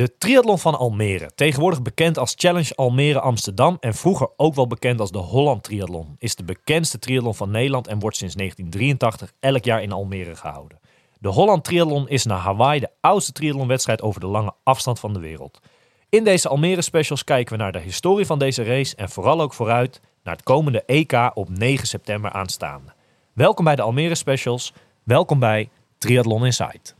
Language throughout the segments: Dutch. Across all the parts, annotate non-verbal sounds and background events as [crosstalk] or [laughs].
De triathlon van Almere, tegenwoordig bekend als Challenge Almere Amsterdam en vroeger ook wel bekend als de Holland Triathlon, is de bekendste triathlon van Nederland en wordt sinds 1983 elk jaar in Almere gehouden. De Holland Triathlon is naar Hawaii de oudste triathlonwedstrijd over de lange afstand van de wereld. In deze Almere specials kijken we naar de historie van deze race en vooral ook vooruit naar het komende EK op 9 september aanstaande. Welkom bij de Almere specials, welkom bij Triathlon Insight.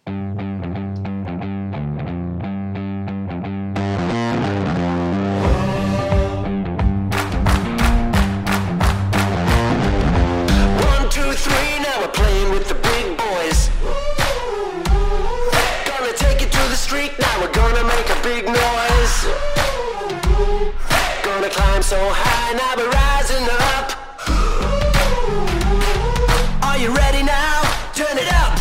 So high, we're rising up. Are you ready now? Turn it up.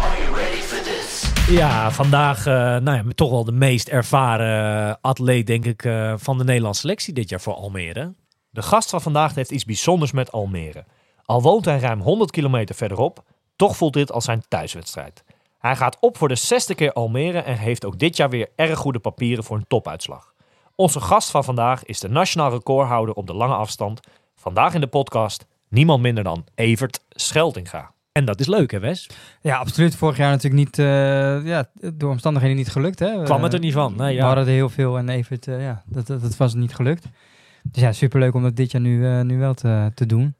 Are you ready for this? Ja, vandaag eh, nou ja, toch wel de meest ervaren eh, atleet, denk ik, eh, van de Nederlandse selectie dit jaar voor Almere. De gast van vandaag heeft iets bijzonders met Almere. Al woont hij ruim 100 kilometer verderop, toch voelt dit als zijn thuiswedstrijd. Hij gaat op voor de zesde keer Almere en heeft ook dit jaar weer erg goede papieren voor een topuitslag. Onze gast van vandaag is de nationaal recordhouder op de lange afstand. Vandaag in de podcast niemand minder dan Evert Scheltinga. En dat is leuk, hè Wes? Ja, absoluut. Vorig jaar natuurlijk niet, eh, ja, door omstandigheden niet gelukt. Hè? Kwam het er Eh, niet van? Nee, We ja. hadden er heel veel en even, het, eh, ja, dat, dat, dat was niet gelukt. Dus ja, superleuk om dat dit jaar nu, nu wel te, te doen.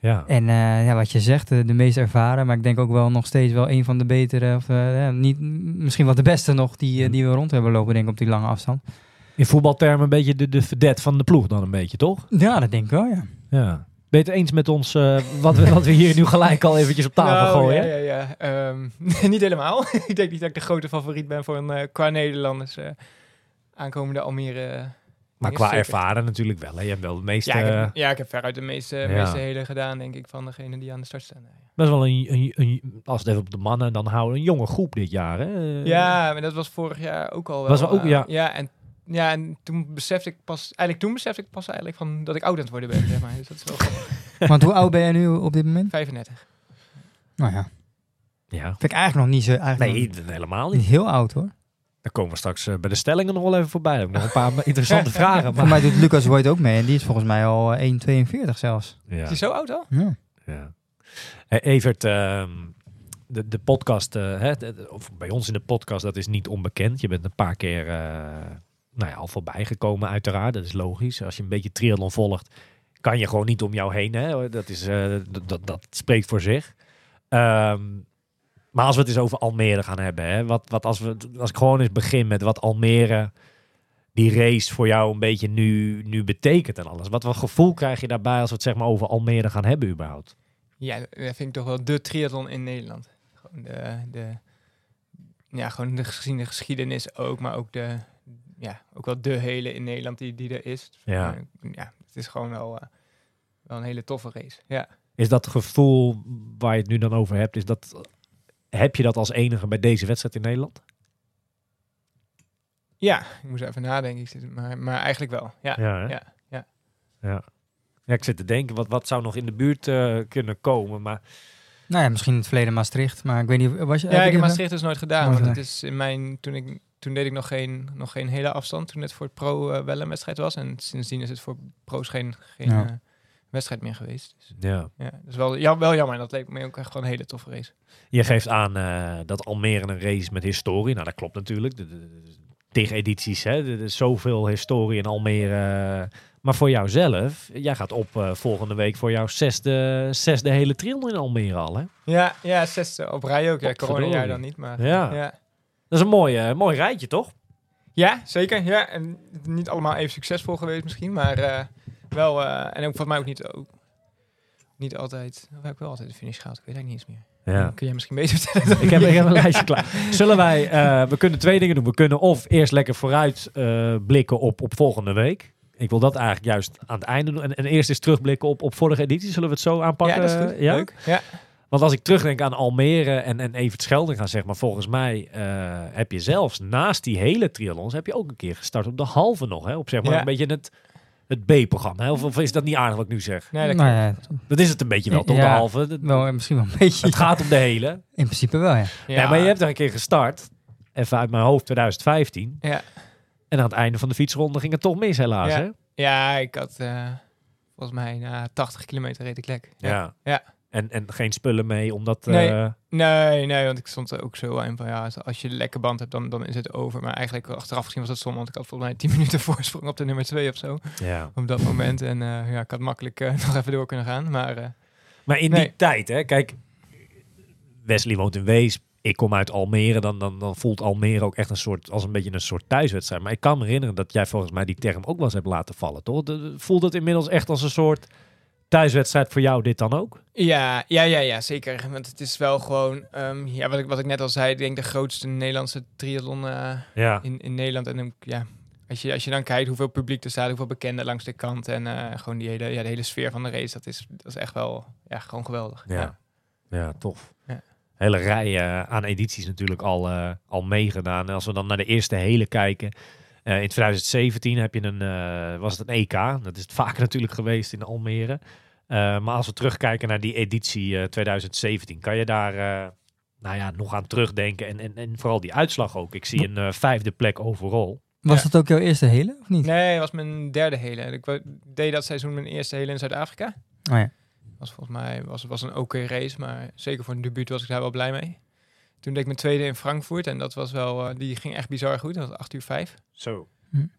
ja. En ja, wat je zegt, de meest ervaren, maar ik denk ook wel nog steeds wel een van de betere, of niet, misschien wel de beste nog, die, die we rond hebben lopen, denk ik, op die lange afstand. In voetbaltermen een beetje de, de vedette van de ploeg dan een beetje, toch? Ja, dat denk ik wel, ja. Ja. Ben je het eens met ons, eh, wat, we, wat we hier nu gelijk al eventjes op tafel Nou, gooien? Ja, ja, ja. Ehm, [laughs] niet helemaal. [laughs] ik denk niet dat ik de grote favoriet ben voor een eh, qua Nederlanders eh, aankomende Almere. Maar qua Zeker. ervaren natuurlijk wel. Hè? Je hebt wel de meeste... Ja, ik heb, ja, ik heb veruit de meeste, Ja. meeste hele gedaan, denk ik, van degenen die aan de start staan. best wel een, een, een- als het even op de mannen, dan houden een jonge groep dit jaar. Hè? Ja, maar dat was vorig jaar ook al wel. Was wel ook- ja. ja, en, ja, en toen besefte ik pas, eigenlijk toen besefte ik pas eigenlijk van dat ik oud aan het worden ben, zeg maar. Dus dat is wel [laughs] grappig. Want hoe oud ben jij nu op dit moment? 35. Nou ja, Ja. vind ik eigenlijk nog niet zo, eigenlijk Nee, nog helemaal niet niet. heel oud hoor. Dan komen we straks eh, bij de stellingen nog wel even voorbij. Dan heb ik nog een paar [laughs] interessante vragen. Voor Maar... mij doet Lucas Voigt ook mee en die is volgens mij al eh, 1,42 zelfs. Ja. Is je zo oud al? Ja. Ja. Hey, Evert, ehm, de, de podcast, eh, hè, de- de- of bij ons in de podcast, dat is niet onbekend. Je bent een paar keer eh, nou ja, al voorbij gekomen, uiteraard. Dat is logisch. Als je een beetje triathlon volgt, kan je gewoon niet om jou heen. Hè? Dat, is, eh, dat, dat, spreekt voor zich. Ehm, maar als we het eens over Almere gaan hebben, hè? Wat, wat als, we, als ik gewoon eens begin met wat Almere, die race voor jou een beetje nu, nu betekent en alles. Wat voor gevoel krijg je daarbij als we het zeg maar over Almere gaan hebben überhaupt? Ja, dat vind ik toch wel de triathlon in Nederland. Gewoon de, de ja, gewoon de, gezien de geschiedenis ook, maar ook de, ja, ook wel de hele in Nederland die, die er is. Ja. Eh, ja, het is gewoon wel, eh, wel een hele toffe race. Ja. Is dat gevoel waar je het nu dan over hebt, is dat, heb je dat als enige bij deze wedstrijd in Nederland? ja, ik moest even nadenken, ik zit- maar, maar eigenlijk wel. Ja, Ja, ja, ja. ja. Ja, ik zit te denken, wat, wat zou nog in de buurt eh, kunnen komen? Maar Nou ja, misschien in het verleden Maastricht, maar ik weet niet, was je... Ja, heb ik heb Maastricht dus nooit gedaan. Nooit Want het is in mijn, toen, ik, toen deed ik nog geen, nog geen hele afstand. Toen het voor het pro eh, wel een wedstrijd was. En sindsdien is het voor pro's geen, geen Ja. eh, wedstrijd meer geweest. Dus, ja. ja, is wel, ja, wel jammer. Dat leek me ook echt gewoon een hele toffe race. Je geeft aan eh, dat Almere een race met historie. Nou, dat klopt natuurlijk. De, de, de- tig edities, hè. Er is zoveel historie in Almere. Maar voor jouzelf, jij gaat op volgende week voor jouw zesde, zesde hele triathlon in Almere al, hè? Ja, ja zesde op rij ook. Ja, corona jaar dan niet. Maar, Ja. ja. Dat is een mooi, eh, mooi rijtje, toch? Ja, zeker. Ja, en niet allemaal even succesvol geweest misschien. Maar eh, wel, eh, en ook volgens mij ook niet, ook, niet altijd, of heb ik wel altijd de finish gehaald. Ik weet eigenlijk niet eens meer. Ja. Kun jij misschien beter vertellen? Ik heb, ik heb een lijstje klaar. Zullen wij, we kunnen twee dingen doen. We kunnen of eerst lekker vooruit blikken op, op volgende week. Ik wil dat eigenlijk juist aan het einde doen. En, en eerst eens terugblikken op, op vorige editie. Zullen we het zo aanpakken? Ja, dat is goed. Ja? Leuk. Ja. Want als ik terugdenk aan Almere en, en Evert Schelding gaan zeg maar. Volgens mij eh, heb je zelfs naast die hele triathlons heb je ook een keer gestart op de halve nog. Hè? Op zeg maar Ja. een beetje het, het B-programma. hè? Of, of is dat niet aardig wat ik nu zeg? Nee, dat nou ja, Dat is het een beetje wel, toch? Ja. De halve. Het, wel, eh, misschien wel een beetje. het gaat om de hele. In principe wel, ja. Ja. maar je hebt er een keer gestart. even uit mijn hoofd 2015. Ja. En aan het einde van de fietsronde ging het toch mis helaas, Ja. hè? Ja, ik had eh, volgens mij na 80 kilometer reed ik lek. Ja. Ja. En, en geen spullen mee, omdat... Nee. eh, Nee, nee, want ik stond er ook zo aan van ja, als- je een lekke band hebt, dan, dan is het over. Maar eigenlijk achteraf gezien was het zonde, want ik had volgens mij 10 [laughs] minuten voorsprong op de nummer 2 of zo. ja. Op dat moment. En eh, ja, ik had makkelijk eh, [laughs] nog even door kunnen gaan. Maar Maar in die tijd, hè, kijk, Wesley woont in Wees. Ik kom uit Almere, dan, dan, dan voelt Almere ook echt een soort, als een beetje een soort thuiswedstrijd. Maar ik kan me herinneren dat jij volgens mij die term ook wel eens hebt laten vallen, toch? De- voelt het inmiddels echt als een soort thuiswedstrijd voor jou dit dan ook? ja, ja, ja, ja, zeker. Want het is wel gewoon, ehm, ja, wat ik, wat ik net al zei, ik denk de grootste Nederlandse triathlon eh, Ja. in, in Nederland. En dan, ja, als je, als je dan kijkt hoeveel publiek er staat, hoeveel bekenden langs de kant en eh, gewoon die hele, ja, de hele sfeer van de race, dat is, dat is echt wel, ja, gewoon geweldig. Ja. Ja, tof. Ja. Hele rij aan edities natuurlijk al, eh, al meegedaan. En als we dan naar de eerste hele kijken. Eh, in 2017 heb je een, eh, was het een EK. Dat is het vaker [laughs] natuurlijk geweest in Almere. Eh, maar als we terugkijken naar die editie eh, 2017, kan je daar eh, nou ja, nog aan terugdenken. En, en, en vooral die uitslag ook. Ik zie een eh, vijfde plek overal. Was Ja. dat ook jouw eerste hele, of niet? Nee, het was mijn derde hele. Ik deed dat seizoen mijn eerste hele in Zuid-Afrika. Oh ja. Was volgens mij was, was een oké race, maar zeker voor een debuut was ik daar wel blij mee. Toen deed ik mijn tweede in Frankfurt en dat was wel, eh, die ging echt bizar goed. Dat was 8 uur 5. Zo.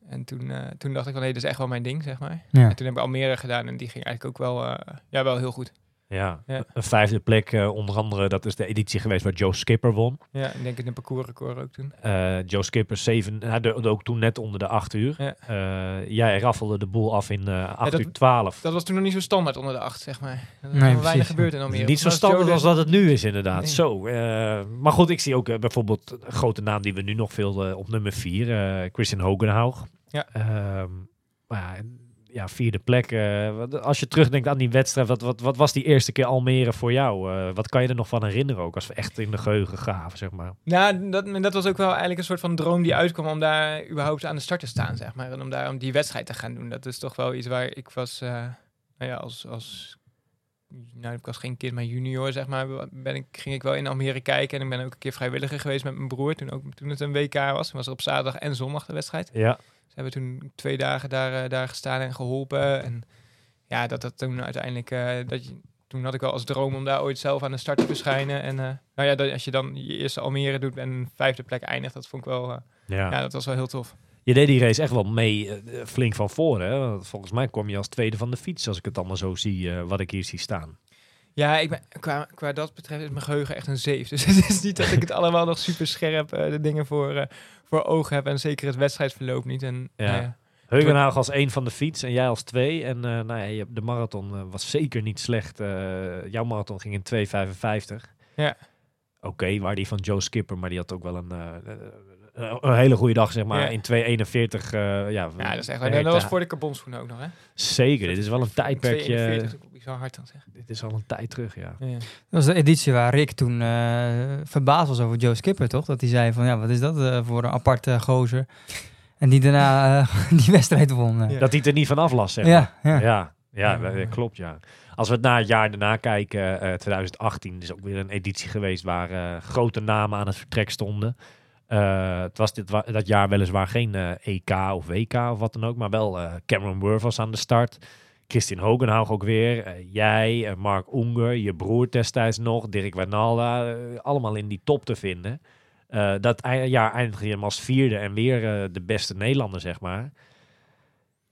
En toen, eh, toen dacht ik van, nee, dit is echt wel mijn ding, zeg maar. Ja. En toen heb ik Almere gedaan en die ging eigenlijk ook wel, eh, ja, wel heel goed. Ja. Ja. een vijfde plek. eh, onder andere, dat is de editie geweest waar Joe Skipper won. Ja, ik denk het een parcoursrecord ook toen. Eh, Joe Skipper 7, hij de, ook toen net onder de 8 uur. Ja. Eh, jij raffelde de boel af in eh 8 dat- uur 12. Dat was toen nog niet zo standaard onder de 8, zeg maar. Er Nee, precies. weinig gebeurd in Almere. Niet zo standaard Joe als dat het nu is, inderdaad. Nee. Zo. eh, maar goed, ik zie ook bijvoorbeeld een grote naam die we nu nog veel op nummer 4, Christian Hogenhaug. Ja. Ehm, maar ja, vierde plek. eh, als je terugdenkt aan die wedstrijd, wat, wat, wat was die eerste keer Almere voor jou? Eh, wat kan je er nog van herinneren ook, als we echt in de geheugen graven, zeg maar? Nou, dat, dat was ook wel eigenlijk een soort van droom die uitkwam om daar überhaupt aan de start te staan, zeg maar. En om daar om die wedstrijd te gaan doen. Dat is toch wel iets waar ik was, eh, nou ja, als, als, nou ik was geen kind, maar junior, zeg maar, ben ik, ging ik wel in Almere kijken. En ik ben ook een keer vrijwilliger geweest met mijn broer, toen, ook, toen het een WK was. Toen was er op zaterdag en zondag de wedstrijd. Ja, Ze hebben toen twee dagen daar, eh, daar gestaan en geholpen. En ja, dat dat toen uiteindelijk, eh, dat je, toen had ik wel als droom om daar ooit zelf aan de start te verschijnen. En eh, nou ja, dat, als je dan je eerste Almere doet en vijfde plek eindigt, dat vond ik wel, ja. ja, dat was wel heel tof. Je deed die race echt wel mee, flink van voren. Volgens mij kwam je als tweede van de fiets, als ik het allemaal zo zie, wat ik hier zie staan. Ja, ik ben, qua, qua dat betreft is mijn geheugen echt een zeef. [laughs] Dus het is niet dat ik het allemaal nog super scherp eh, de dingen voor, eh, voor ogen heb. En zeker het wedstrijdverloop niet. En, Ja. nou ja. Heugenhaag als één van de fiets en jij als twee. En eh, nou ja, de marathon was zeker niet slecht. Jouw marathon ging in 2,55. Ja. Oké, waar die van Joe Skipper, maar die had ook wel een, een hele goede dag, zeg maar. Ja. In 2,41. eh ja, ja, dat is echt wel. Dat was voor de carbonschoenen ook nog, hè? Zeker, dit is wel een tijdperkje. 2,41 is ook bizar hard dan, zeg. Dit is al een tijd terug, ja. Ja. Dat was de editie waar Rick toen eh, verbaasd was over Joe Skipper, toch? Dat hij zei van, ja, wat is dat eh, voor een aparte gozer? En die daarna eh, [laughs] die wedstrijd won. eh. Dat hij het er niet van af las, zeg maar. ja, ja. Ja, klopt, ja. Als we het naar het jaar daarna kijken, eh 2018 is ook weer een editie geweest waar eh, grote namen aan het vertrek stonden. Eh, het was dit dat jaar weliswaar geen eh, EK of WK of wat dan ook, maar wel eh, Cameron Worth was aan de start. Christian Hogenhaug ook weer. jij, Mark Unger, je broer destijds nog, Dirk Wijnalda, allemaal in die top te vinden. Dat jaar eindigde je hem als vierde en weer de beste Nederlander, zeg maar.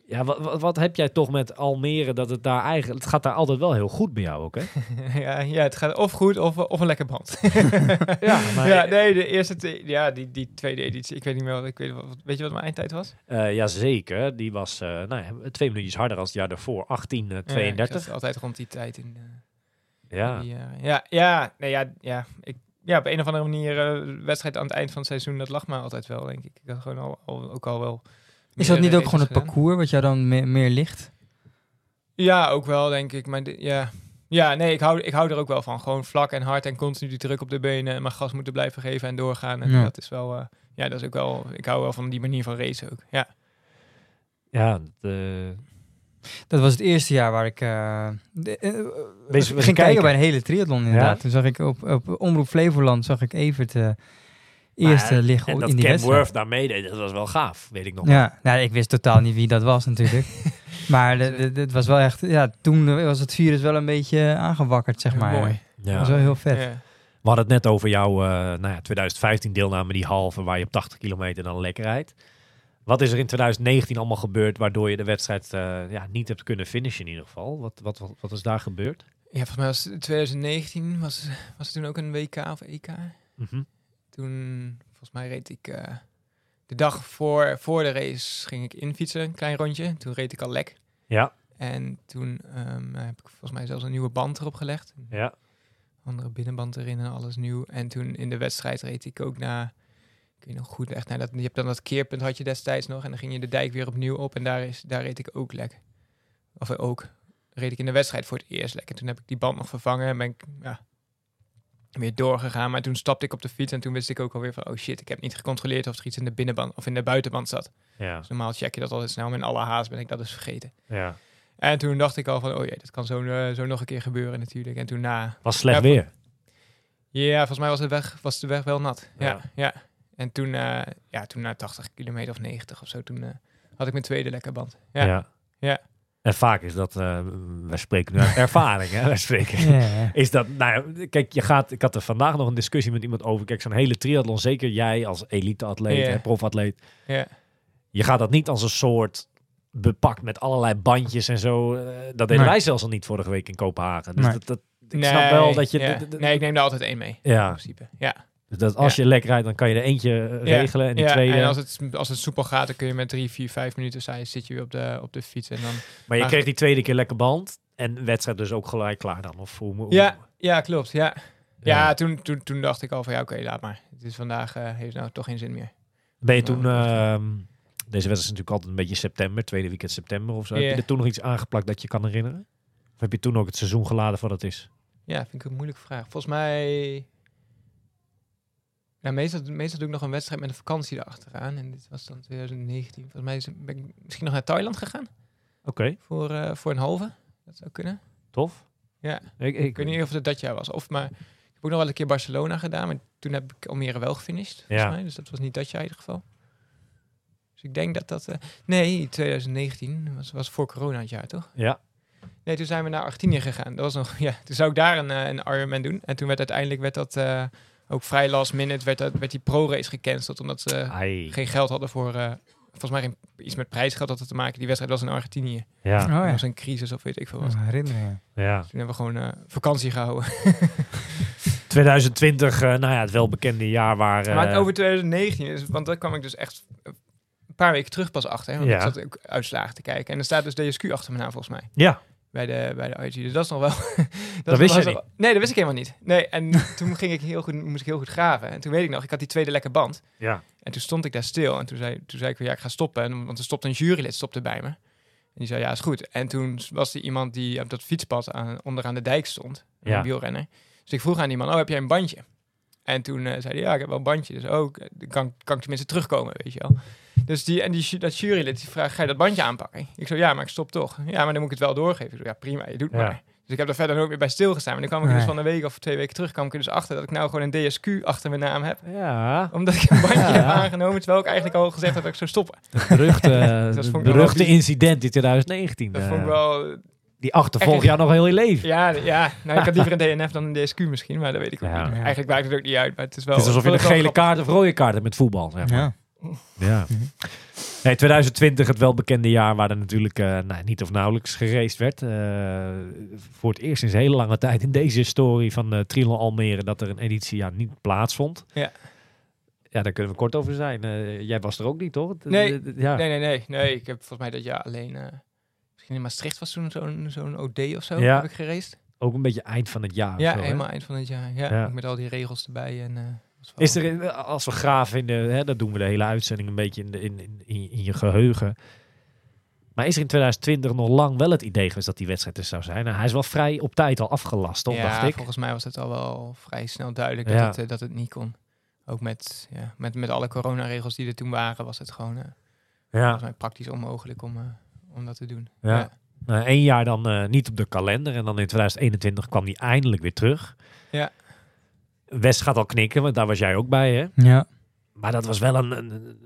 Ja, wat, wat, heb jij toch met Almere dat het daar eigenlijk... Het gaat daar altijd wel heel goed bij jou ook, hè? [laughs] ja, ja, het gaat of goed of, of een lekker band. [laughs] Ja, [laughs] maar... ja, nee, de eerste, te- ja, die, die tweede editie, ik weet niet meer, wat- ik weet, wat, weet je wat mijn eindtijd was? Eh, jazeker, die was eh, nou ja, twee minuutjes harder als het jaar daarvoor. 18, eh, Ja, 32. ik zat altijd rond die tijd in. eh, Ja, die jaren. ja, ja, nee, ja, ja, ik, ja, op een of andere manier, eh, wedstrijd aan het eind van het seizoen, dat lag me altijd wel, denk ik. Ik had gewoon al, al, ook al wel. Is dat niet ook gewoon het gedaan. parcours wat jou dan me- meer ligt? Ja, ook wel, denk ik. Maar ja, ja nee, ik hou, ik hou er ook wel van. Gewoon vlak en hard en continu die druk op de benen en maar gas moeten blijven geven en doorgaan. En Ja. dat is wel, eh, ja, dat is ook wel, ik hou wel van die manier van racen ook. Ja, ja de, Dat was het eerste jaar waar ik eh, de- eh, Wees- ging kijken. bij een hele triathlon inderdaad. Ja? Toen zag ik op, op Omroep Flevoland zag ik Evert eh, eerste Maar- liggen En in dat die Cam wedstrijd. Worth daar meedeed, dat was wel gaaf, weet ik nog. Ja, nou, ik wist totaal niet wie dat was natuurlijk. [laughs] maar het was wel echt, ja, toen was het virus wel een beetje aangewakkerd, zeg maar. Mooi. Dat Ja. was wel heel vet. Ja. We hadden het net over jouw eh, nou ja, 2015 deelname, die halve waar je op 80 kilometer dan lekker rijdt. Wat is er in 2019 allemaal gebeurd waardoor je de wedstrijd eh, ja, niet hebt kunnen finishen in ieder geval? Wat, wat, wat, wat is daar gebeurd? Ja, volgens mij was het 2019, was, was het toen ook een WK of EK? Mhm. Toen, volgens mij reed ik eh, de dag voor, voor de race ging ik infietsen, een klein rondje. Toen reed ik al lek. Ja, En toen ehm, heb ik volgens mij zelfs een nieuwe band erop gelegd. ja, Andere binnenband erin en alles nieuw. En toen in de wedstrijd reed ik ook na, ik weet nog goed, echt naar dat, je hebt dan dat keerpunt had je destijds nog. En dan ging je de dijk weer opnieuw op en daar, is, daar reed ik ook lek. Of ook, reed ik in de wedstrijd voor het eerst lek. En toen heb ik die band nog vervangen en ben ik ja, weer doorgegaan. Maar toen stapte ik op de fiets en toen wist ik ook alweer van, oh shit, ik heb niet gecontroleerd of er iets in de binnenband of in de buitenband zat. ja, Dus normaal check je dat altijd snel, maar in alle haast ben ik dat dus vergeten. ja. En toen dacht ik al van, oh jee, dat kan zo, eh, zo nog een keer gebeuren natuurlijk. En toen na, Was slecht Ja, weer. ja, volgens mij was de weg, was de weg wel nat. Ja, Ja. ja. En toen, eh, ja, toen na 80 kilometer of 90 of zo, toen eh, had ik mijn tweede lekker band. Ja, Ja. Ja. En vaak is dat, eh wij spreken nu uit [laughs] ervaring, hè? Wij spreken. Ja, ja. Is dat, nou kijk, je gaat, ik had er vandaag nog een discussie met iemand over. Kijk, zo'n hele triathlon, zeker jij als elite-atleet, Ja. profatleet. ja. Je gaat dat niet als een soort bepakt met allerlei bandjes en zo. eh, dat deden Nee. wij zelfs al niet vorige week in Kopenhagen. Dus Nee. dat, dat, ik snap wel dat je... ja. nee, ik neem er altijd één mee. In ja, principe. Ja. Dus dat als je lekker rijdt, dan kan je er eentje eh, regelen. En die ja, tweede... En als het, als het soepel gaat, dan kun je met drie, vier, vijf minuten je- zit je weer op de, op de fiets. En dan... maar je kreeg die tweede keer lekker band. En wedstrijd dus ook gelijk klaar dan. Of hoe, hoe- Ja, ja, klopt. Ja, ja. Toen, toen, toen dacht ik al van ja, oké, laat maar. Het is vandaag eh, heeft nou toch geen zin meer. Ben je toen... Ehm, deze wedstrijd is natuurlijk altijd een beetje september, tweede weekend september of zo. Heb je er toen nog iets aangeplakt dat je kan herinneren? Of heb je toen ook het seizoen geladen voor dat is? Ja, vind ik een moeilijke vraag. Volgens mij. Ja, meestal, meestal doe ik nog een wedstrijd met een vakantie erachteraan. En dit was dan 2019. Volgens mij is, ben ik misschien nog naar Thailand gegaan. Oké, Voor, eh, voor een halve. Dat zou kunnen. tof. Ja. Ik, ik, Ik weet niet of het dat jaar was. Of maar. Ik heb ook nog wel een keer Barcelona gedaan. Maar toen heb ik Almere wel gefinished. Volgens Ja. mij. Dus dat was niet dat jaar in ieder geval. Dus ik denk dat dat. eh, nee, 2019 was, was voor corona het jaar, toch? Ja, Nee, toen zijn we naar Argentinië gegaan. Dat was nog, [laughs] ja, toen zou ik daar een, eh, een Ironman doen. En toen werd uiteindelijk werd dat ook vrij last minute werd, dat, werd die pro-race gecanceld. Omdat ze ai. geen geld hadden voor, eh, volgens mij geen, iets met prijsgeld had het te maken. Die wedstrijd was in Argentinië. Ja, Oh was een crisis of weet ik veel wat. Oh, herinneringen. ja. Toen hebben we gewoon eh, vakantie gehouden. [laughs] 2020, eh, nou ja, het welbekende jaar waar... eh, maar over 2019, is, want daar kwam ik dus echt een paar weken terug pas achter. Hè, want Ja. ik zat ook uitslagen te kijken. En er staat dus DSQ achter me naam volgens mij. Ja, bij de, bij de IG. Dus dat is nog wel... [laughs] Dat wist je nog- Nee, dat wist ik helemaal niet. Nee, en [laughs] toen ging ik heel goed, moest ik heel goed graven. En toen weet ik nog, ik had die tweede lekke band. ja. En toen stond ik daar stil. En toen zei, toen zei ik, ja, ik ga stoppen. En, want er stopte een jurylid stopte bij me. En die zei, ja, is goed. En toen was er iemand die op dat fietspad aan, onderaan de dijk stond. Ja. Een wielrenner. Dus ik vroeg aan die man, oh, heb jij een bandje? En toen eh, zei hij, ja, ik heb wel een bandje. Dus ook, dan kan, kan ik tenminste terugkomen, weet je wel. Dus die, en die, dat jurylid die vraagt, ga je dat bandje aanpakken? Ik zo, ja, maar ik stop toch. Ja, maar dan moet ik het wel doorgeven. Ik zo, ja, prima, je doet Ja. maar. Dus ik heb er verder nooit meer bij stilgestaan. Maar dan kwam ik dus van een week of twee weken terug, kwam ik er dus achter dat ik nou gewoon een DSQ achter mijn naam heb. Ja, Omdat ik een bandje Ja. [laughs] heb aangenomen, terwijl ik eigenlijk al gezegd heb dat ik zou stoppen. het beruchte, [laughs] incident in 2019. Dat eh, vond ik wel... Die achtervolgt Echt- jou nog heel je leven. Ja, ja nou, ik had liever [laughs] een DNF dan een DSQ misschien, maar dat weet ik ook Ja. niet. Eigenlijk maakt het ook niet uit, maar het is wel... het is alsof je een gele kaart of rode kaart hebt met voetbal. Zeg maar. Ja. Ja. Nee, 2020, het welbekende jaar waar er natuurlijk eh, nou, niet of nauwelijks geraced werd. Eh, voor het eerst sinds een hele lange tijd in deze historie van eh Triathlon Almere dat er een editie ja, niet plaatsvond. Ja. Ja, daar kunnen we kort over zijn. Eh, jij was er ook niet, toch? Nee. Ja. Nee, nee, nee, nee. Ik heb volgens mij dat jaar alleen... eh, misschien in Maastricht was toen zo'n zo'n OD of zo, Ja. heb ik geraced. Ook een beetje eind van het jaar. Ja, zo, hè? helemaal eind van het jaar. Ja, Ja. ook met al die regels erbij. En, eh, Is er, in- als we graven in de, hè, dat doen we de hele uitzending een beetje in, de, in, in, in, je geheugen. Maar is er in 2020 nog lang wel het idee geweest dat die wedstrijd er zou zijn? Nou, hij is wel vrij op tijd al afgelast, toch, ja, dacht ik? volgens mij was het al wel vrij snel duidelijk Ja. dat, het, eh, dat het niet kon. Ook met, ja, met, met alle coronaregels die er toen waren, was het gewoon eh, Ja, mij praktisch onmogelijk om, eh, om dat te doen. Ja. nou, één jaar dan niet op de kalender en dan in 2021 kwam hij eindelijk weer terug. Ja. West gaat al knikken, want daar was jij ook bij, hè? Ja. Maar dat was wel een, een- een-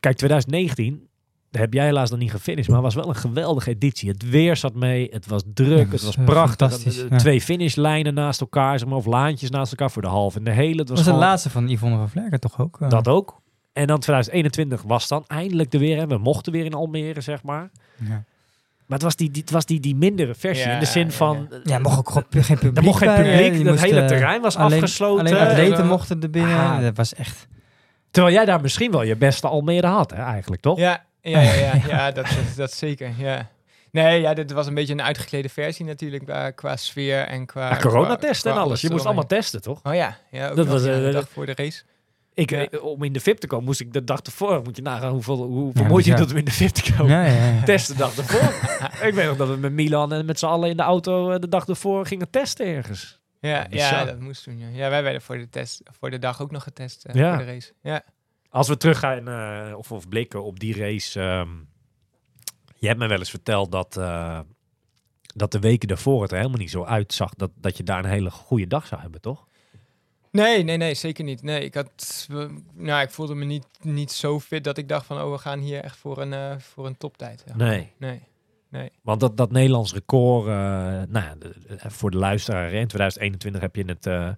Kijk, 2019 daar heb jij helaas nog niet gefinished, maar was wel een geweldige editie. Het weer zat mee, het was druk, Ja, het was, was eh, prachtig. Eh, ja. Twee finishlijnen naast elkaar, zeg maar, of laantjes naast elkaar voor de halve en de hele. Het was de laatste van Yvonne van Vlerken toch ook? eh? Dat ook. En dan 2021 was dan eindelijk de weer. Hè. We mochten weer in Almere, zeg maar. Ja. Maar het was die, die, het was die, die mindere versie. Ja, in de zin van... ja. Ja, mocht ook gewoon geen publiek Er mocht geen publiek. Het moest, hele eh, terrein was alleen, afgesloten. Alleen En, atleten mochten er binnen. ah. Dat was echt... Terwijl jij daar misschien wel je beste Almere had, hè, eigenlijk, toch? Ja, ja, ja, ja, [laughs] ja dat, dat, dat zeker. Ja. Nee, ja, dit was een beetje een uitgeklede versie natuurlijk qua, qua sfeer en qua... Ja, coronatesten qua- en alles. Je moest allemaal testen, toch? Oh ja, ja ook Dat nog, was, ja, eh, de dat- dag voor de race. Ik, Ja. eh, om in de VIP te komen, moest ik de dag ervoor... Moet je nagaan hoeveel, hoeveel Ja, moeite je doet om in de VIP te komen. Ja. Testen de dag ervoor. [laughs] ik weet nog dat we met Milan en met z'n allen in de auto eh, de dag ervoor gingen testen ergens. Ja, ja, dat moest toen. Ja. ja, wij werden voor de, test, voor de dag ook nog getest eh, Ja. voor de race. Ja. Als we teruggaan eh, of, of blikken op die race. ehm, je hebt me wel eens verteld dat, dat de weken daarvoor het er helemaal niet zo uitzag. Dat, dat je daar een hele goede dag zou hebben, toch? Nee, nee, nee, zeker niet. Nee, ik had, we- nou, ik voelde me niet, niet zo fit dat ik dacht van, oh, we gaan hier echt voor een, eh, voor een toptijd. Ja. Nee. Nee. Want dat, dat Nederlands record, eh, nou de- voor de luisteraar, in 2021 heb je het, eh,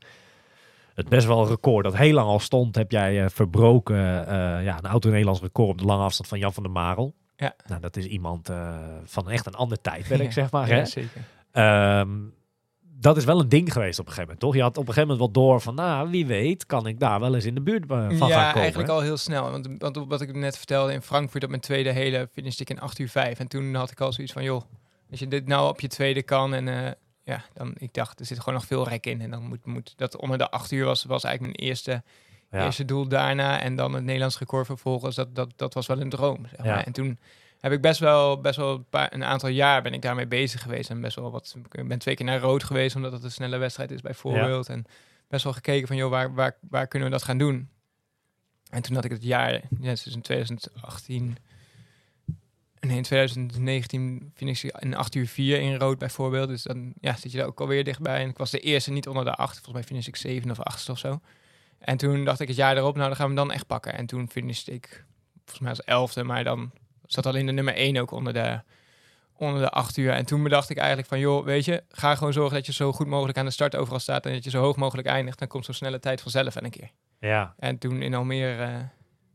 het best wel record dat heel lang al stond, heb jij eh, verbroken. eh, ja, een auto-Nederlands record op de lange afstand van Jan van der Marel. Ja. Nou, dat is iemand eh, van echt een ander tijdperk, Ja, zeg maar. Ja, hè? zeker. Ehm, dat is wel een ding geweest op een gegeven moment, toch? Je had op een gegeven moment wel door van, nou, wie weet, kan ik daar wel eens in de buurt eh, van gaan ja, komen. eigenlijk hè? al heel snel. Want, want wat ik net vertelde in Frankfurt op mijn tweede hele finishte ik in 8 uur 5. En toen had ik al zoiets van, joh, als je dit nou op je tweede kan en eh, ja, dan ik dacht, er zit gewoon nog veel rek in. En dan moet, moet dat onder de 8 uur was, was eigenlijk mijn eerste, Ja. eerste doel daarna. En dan het Nederlands record vervolgens, dat, dat, dat was wel een droom. Zeg Ja. maar. En toen heb ik best wel, best wel een, paar, een aantal jaar ben ik daarmee bezig geweest. En best wel wat, ik ben twee keer naar rood geweest, omdat het een snelle wedstrijd is bijvoorbeeld. En best wel gekeken van, joh, waar, waar, waar kunnen we dat gaan doen? En toen had ik het jaar, ja, dus in 2018, nee, in 2019 finish ik in 8 uur 4 in rood bijvoorbeeld. Dus dan ja, zit je daar ook alweer dichtbij. En ik was de eerste niet onder de 8. Volgens mij finish ik 7 of 8 of zo. En toen dacht ik het jaar erop, nou dan gaan we hem dan echt pakken. En toen finishte ik volgens mij als elfde, maar dan zat alleen de nummer 1 ook onder de, onder de 8 uur. En toen bedacht ik eigenlijk van, joh, weet je, ga gewoon zorgen dat je zo goed mogelijk aan de start overal staat en dat je zo hoog mogelijk eindigt. Dan komt zo'n snelle tijd vanzelf wel een keer. Ja. En toen in Almere eh,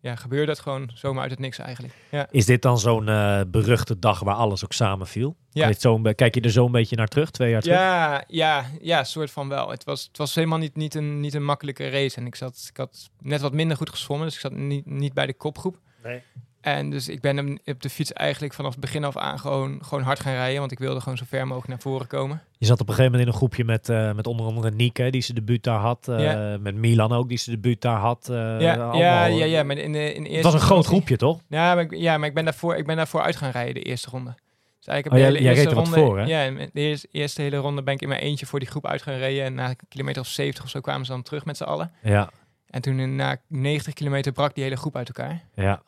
ja, gebeurde het gewoon zomaar uit het niks eigenlijk. Ja. Is dit dan zo'n eh, beruchte dag waar alles ook samenviel? Ja. Heeft zo'n Kijk je er zo'n beetje naar terug, twee jaar terug? Ja, ja, ja, soort van wel. Het was, het was helemaal niet, niet, een, niet een makkelijke race. En ik, zat, ik had net wat minder goed gezwommen, dus ik zat niet, niet bij de kopgroep. Nee. En dus ik ben hem op de fiets eigenlijk vanaf het begin af aan gewoon, gewoon hard gaan rijden. Want ik wilde gewoon zo ver mogelijk naar voren komen. Je zat op een gegeven moment in een groepje met, eh, met onder andere Nick, hè, die zijn debuut daar had. eh, Ja. Met Milan ook, die zijn debuut daar had. eh, ja, allemaal, ja, ja, ja, maar in de, in eerste Het was een groot groepje, toch? Ja, maar ik, ja, maar ik ben daarvoor, ik ben daarvoor uit gaan rijden, de eerste ronde. Dus eigenlijk heb Oh, jij- reed er wat ronde, voor, hè? Ja, de eerste, eerste hele ronde ben ik in mijn eentje voor die groep uit gaan rijden. En na een kilometer of 70 of zo kwamen ze dan terug met z'n allen. Ja, En toen na 90 kilometer brak die hele groep uit elkaar. ja.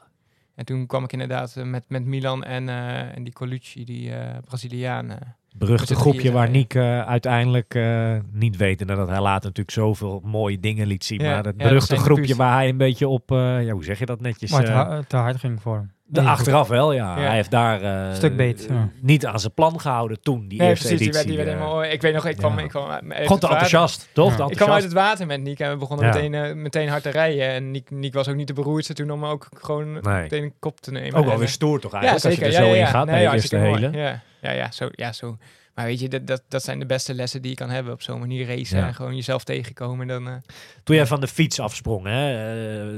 En toen kwam ik inderdaad eh, met, met Milan en, eh, en die Colucci, die eh Braziliaan. Beruchte groepje waar eh, uiteindelijk eh, niet weten dat hij later natuurlijk zoveel mooie dingen liet zien. Ja, maar het ja, dat beruchte groepje waar hij een beetje op, eh, ja, hoe zeg je dat netjes? Maar het eh, ha- te hard ging voor hem. De Nee, achteraf wel, ja. Ja. Hij heeft daar eh, Stuk beet, ja. niet aan zijn plan gehouden toen, die Nee, eerste precies, die werd, editie. die werd eh. helemaal... Ik weet nog, ik kwam, ja. ik kwam Gewoon te enthousiast, toch? Te Ik kwam uit enthousiast. het water met Niek en we begonnen meteen, eh, meteen hard te rijden. En Niek, Niek was ook niet de beroerdste toen om ook gewoon Nee. meteen een kop te nemen. Ook wel weer eh, stoer toch eigenlijk, als je er zo in gaat Nee, de hele. Ja, ja, ja, zo, ja, zo. Maar weet je, dat, dat, dat zijn de beste lessen die je kan hebben op zo'n manier racen. Ja. En gewoon jezelf tegenkomen. Dan, eh, Toen jij van de fiets afsprong, hè,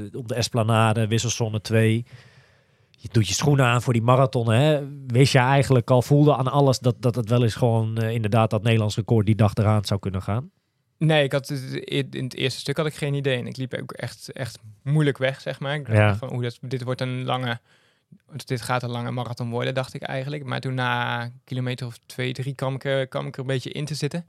eh, op de Esplanade, Wisselzone 2. Je doet je schoenen aan voor die marathon. Hè. Wist je eigenlijk al, voelde aan alles dat, dat het wel eens gewoon eh, inderdaad dat Nederlands record die dag eraan zou kunnen gaan? Nee, ik had in het eerste stuk had ik geen idee. En ik liep ook echt, echt moeilijk weg, zeg maar. Ik dacht Ja. van, oeh, dat, dit wordt een lange... Dit gaat een lange marathon worden, dacht ik eigenlijk. Maar toen na kilometer of twee, drie kwam ik, kwam ik er een beetje in te zitten.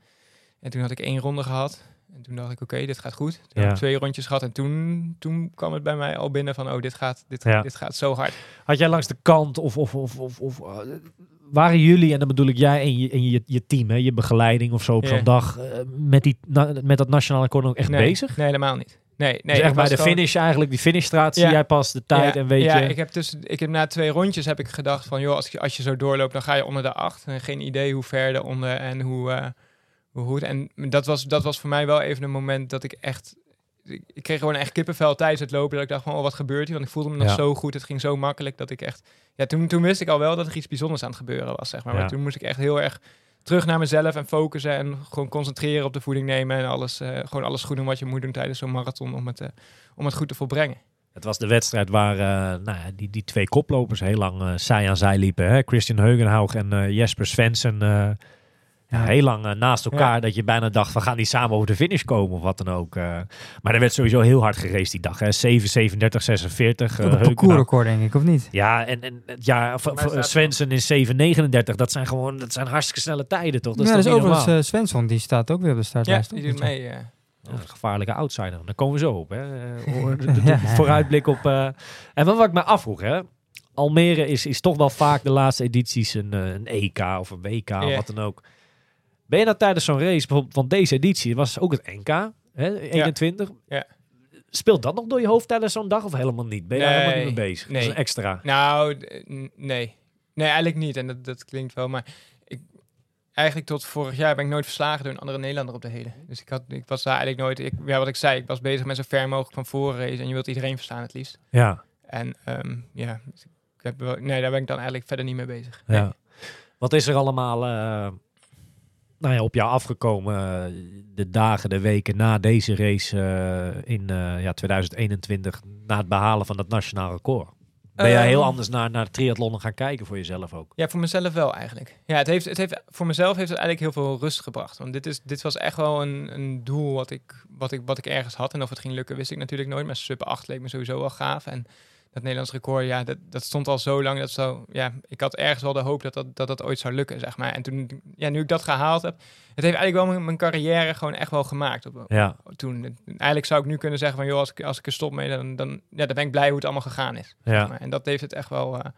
En toen had ik één ronde gehad. En toen dacht ik, oké, dit gaat goed. Toen Ja. heb ik twee rondjes gehad. En toen, toen kwam het bij mij al binnen van, oh, dit gaat, dit, Ja. dit gaat zo hard. Had jij langs de kant of, of, of, of, of eh, waren jullie, en dan bedoel ik jij en je, en je, je team, hè, je begeleiding of zo op Ja. zo'n dag, eh, met, die, na- met dat nationale record ook echt nee, bezig? Nee, helemaal niet. Nee, nee. dus echt bij de gewoon- finish eigenlijk, die finishstraat zie Ja. jij pas de tijd ja, en weet ja, je... ik heb, tussen, ik heb na twee rondjes heb ik gedacht van, joh, als je, als je zo doorloopt, dan ga je onder de acht. En geen idee hoe ver eronder en hoe, eh, hoe goed. En dat was, dat was voor mij wel even een moment dat ik echt... Ik, kreeg gewoon echt kippenvel tijdens het lopen. Dat ik dacht van, oh, wat gebeurt hier? Want ik voelde me nog Ja. zo goed. Het ging zo makkelijk dat ik echt... Ja, toen, toen wist ik al wel dat er iets bijzonders aan het gebeuren was, zeg maar. Ja. Maar toen moest ik echt heel erg terug naar mezelf en focussen. En gewoon concentreren op de voeding nemen. En alles, eh, gewoon alles goed doen wat je moet doen tijdens zo'n marathon om het, eh, om het goed te volbrengen. Het was de wedstrijd waar eh, nou ja, die, die twee koplopers heel lang zij aan zij liepen. Hè? Christian Heugenhaug en eh, Jesper Svensson. Eh, ja, Ja. heel lang eh, naast elkaar. Ja. Dat je bijna dacht, van gaan die samen over de finish komen of wat dan ook. eh. maar er werd sowieso heel hard geraced die dag. Hè? 7, 37, 46. eh, Ook een parcoursrecord, denk ik, of niet? Ja, en, en ja, v- staat- Svensson in 7,39. Dat zijn gewoon dat zijn hartstikke snelle tijden, toch? Dat ja, is dus overigens eh, Svensson, die staat ook weer op de Ja, startlijst. die toch? doet mee. eh. Ja, een gevaarlijke outsider. Daar komen we zo op. Hè. Eh, [laughs] Ja. Vooruitblik op... eh, En wat, ik me afvroeg, hè. Almere is, is toch wel vaak de laatste edities een, eh, een EK of een WK of Ja. wat dan ook. Ben je nou tijdens zo'n race, bijvoorbeeld van deze editie, was ook het NK, hè, 21. Ja. Speelt dat nog door je hoofd tijdens zo'n dag of helemaal niet? Ben je daar helemaal niet Nee, mee bezig? Dat nee. is een extra. Nou, nee. Nee, eigenlijk niet. En dat, dat klinkt wel, maar ik, eigenlijk tot vorig jaar ben ik nooit verslagen door een andere Nederlander op de hele. Dus ik, had, ik was daar eigenlijk nooit... Ik, ja, wat ik zei, ik was bezig met zo ver mogelijk van voren race. En je wilt iedereen verslaan het liefst. Ja. En ehm, ja, dus ik heb wel, nee, daar ben ik dan eigenlijk verder niet mee bezig. Ja. Nee. Wat is er allemaal eh, nou ja, op jou afgekomen eh, de dagen, de weken na deze race eh, in eh, ja, 2021, na het behalen van dat nationaal record? Ben jij heel Ehm, anders naar, naar triathlonnen gaan kijken voor jezelf ook? Ja, voor mezelf wel eigenlijk. Ja, het heeft, het heeft, voor mezelf heeft het eigenlijk heel veel rust gebracht. Want dit, is, dit was echt wel een, een doel wat ik, wat, ik, wat ik ergens had. En of het ging lukken, wist ik natuurlijk nooit. Maar sub 8 leek me sowieso wel gaaf. En dat Nederlands record, ja, dat, dat stond al zo lang. Dat zo, ja, ik had ergens wel de hoop dat dat, dat dat ooit zou lukken, zeg maar. En toen, ja, nu ik dat gehaald heb, het heeft eigenlijk wel mijn, mijn carrière gewoon echt wel gemaakt. Op, Ja, toen, eigenlijk zou ik nu kunnen zeggen van, joh, als ik, als ik er stop mee, dan, dan, ja, dan ben ik blij hoe het allemaal gegaan is. ja. Maar, en dat heeft het echt wel, eh,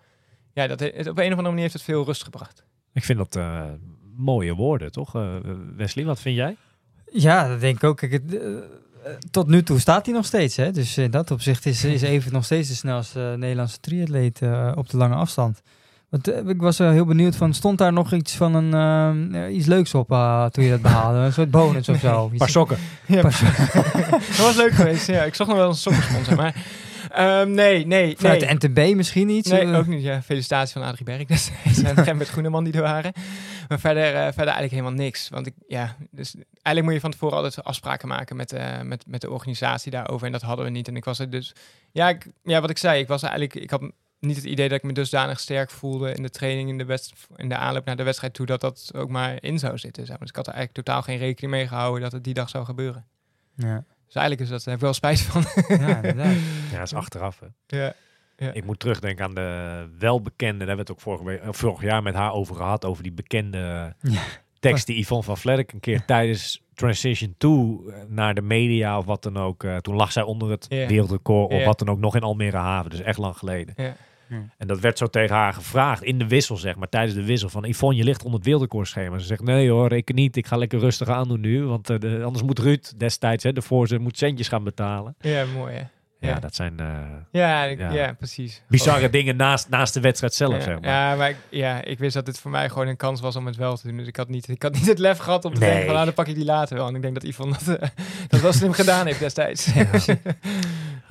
ja, dat he- het, op een of andere manier heeft het veel rust gebracht. ik vind dat eh, mooie woorden, toch? Eh, Wesley, wat vind jij? Ja, dat denk ik ook. Eh, tot nu toe staat hij nog steeds. Hè? Dus in dat opzicht is, is even nog steeds de snelste Nederlandse triatleet eh, op de lange afstand. Want, eh, ik was wel heel benieuwd van, stond daar nog iets van een, eh, iets leuks op toen je dat behaalde? Een soort bonus of [laughs] zo? Een paar sokken. [laughs] Ja, Paar [laughs] dat was leuk geweest. Ja, ik zocht nog wel een sokkensponsor, maar ehm, nee, nee, Vanuit nee. de NTB misschien iets? Nee, Eh, ook niet. Ja, felicitaties van Adrie Berg destijds en Rembert Groeneman die er waren. Maar verder, eh, verder eigenlijk helemaal niks. Want ik, ja, dus eigenlijk moet je van tevoren altijd afspraken maken met, eh, met, met de organisatie daarover. En dat hadden we niet. En ik was er dus, ja, ik, ja wat ik zei, ik was eigenlijk, ik had niet het idee dat ik me dusdanig sterk voelde in de training, in de, in de aanloop naar de wedstrijd toe, dat dat ook maar in zou zitten. zeg maar. Dus ik had er eigenlijk totaal geen rekening mee gehouden dat het die dag zou gebeuren. Ja, Dus eigenlijk is dat, daar heb ik wel spijt van. ja inderdaad. [laughs] Ja, dat is achteraf. Hè. ja. Ik moet terugdenken aan de welbekende, daar hebben we het ook vorige week, eh, vorig jaar met haar over gehad, over die bekende Ja. tekst die Yvonne van Vlerk een keer tijdens Transition 2 eh, naar de media of wat dan ook, eh, toen lag zij onder het Ja. wereldrecord of Ja. wat dan ook nog in Almere Haven, dus echt lang geleden. Ja. En dat werd zo tegen haar gevraagd in de wissel, zeg maar, tijdens de wissel van Yvonne, je ligt onder het wereldrecordschema. Ze zegt, nee hoor, reken niet, ik ga lekker rustig aandoen nu, want eh, de- anders moet Ruud destijds, hè, de voorzitter, moet centjes gaan betalen. ja, mooi hè. Ja, Ja. dat zijn eh, Ja, ik- Ja. ja. precies. bizarre dingen naast, naast de wedstrijd zelf, Ja, zeg maar. ja, maar ik, ja, ik wist dat dit voor mij gewoon een kans was om het wel te doen. Dus ik had niet, ik had niet het lef gehad om te Nee. denken van, nou, dan pak ik die later wel. En ik denk dat Yvonne dat, eh, [laughs] dat wel slim gedaan heeft destijds. [laughs]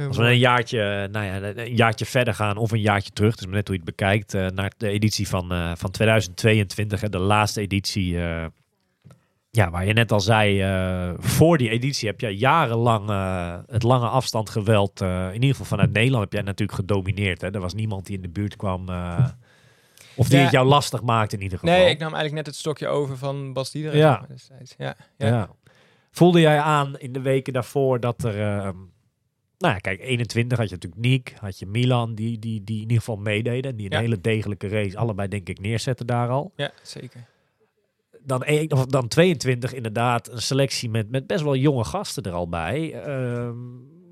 Als we een jaartje, eh, nou ja, een jaartje verder gaan of een jaartje terug, dus net hoe je het bekijkt, eh, naar de editie van, eh, van 2022, hè, de laatste editie. ja, waar je net al zei, voor die editie heb jij jarenlang het lange afstand geweld, in ieder geval vanuit Nederland heb jij natuurlijk gedomineerd. Hè? Er was niemand die in de buurt kwam, of die Ja. het jou lastig maakte in ieder geval. Nee, ik nam eigenlijk net het stokje over van Bas. Ja. Ja, ja. Ja. Voelde jij aan in de weken daarvoor dat er... ehm, nou ja, kijk, 21 had je natuurlijk Niek, had je Milan, die, die, die in ieder geval meededen. Die een Ja. hele degelijke race, allebei denk ik, neerzetten daar al. ja, zeker. Dan, één- of dan 22 inderdaad, een selectie met, met best wel jonge gasten er al bij. Ehm,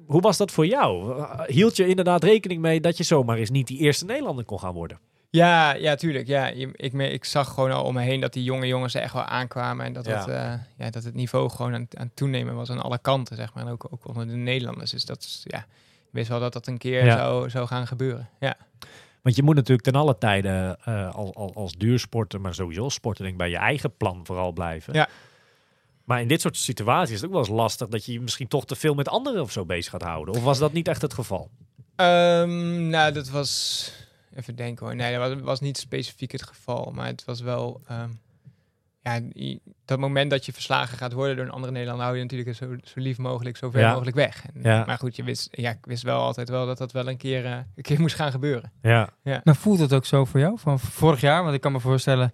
hoe was dat voor jou? Hield je inderdaad rekening mee dat je zomaar eens niet die eerste Nederlander kon gaan worden? Ja, ja, tuurlijk. Ja, je- ik, ik zag gewoon al om me heen dat die jonge jongens er echt wel aankwamen. En dat, Ja. het, eh, ja, dat het niveau gewoon aan, aan toenemen was aan alle kanten, zeg maar. En ook, ook onder de Nederlanders. Dus dat is, ja, ik wist wel dat dat een keer Ja. zou, zou gaan gebeuren. Ja. Want je moet natuurlijk ten alle tijden eh, al, al, als duursporter, maar sowieso als sporter, denk ik, bij je eigen plan vooral blijven. Ja. Maar in dit soort situaties is het ook wel eens lastig dat je je misschien toch te veel met anderen of zo bezig gaat houden. Of was dat niet echt het geval? Ehm, nou, dat was... Even denken hoor. Nee, dat was, was niet specifiek het geval. Maar het was wel... ehm, ja, dat moment dat je verslagen gaat worden door een andere Nederlander... hou je natuurlijk zo, zo lief mogelijk, zo ver Ja. mogelijk weg. En, Ja. Maar goed, je wist, ja, ik wist wel altijd wel dat dat wel een keer, eh, een keer moest gaan gebeuren. Ja. Maar voelt het ook zo voor jou? Van vorig jaar? Want ik kan me voorstellen...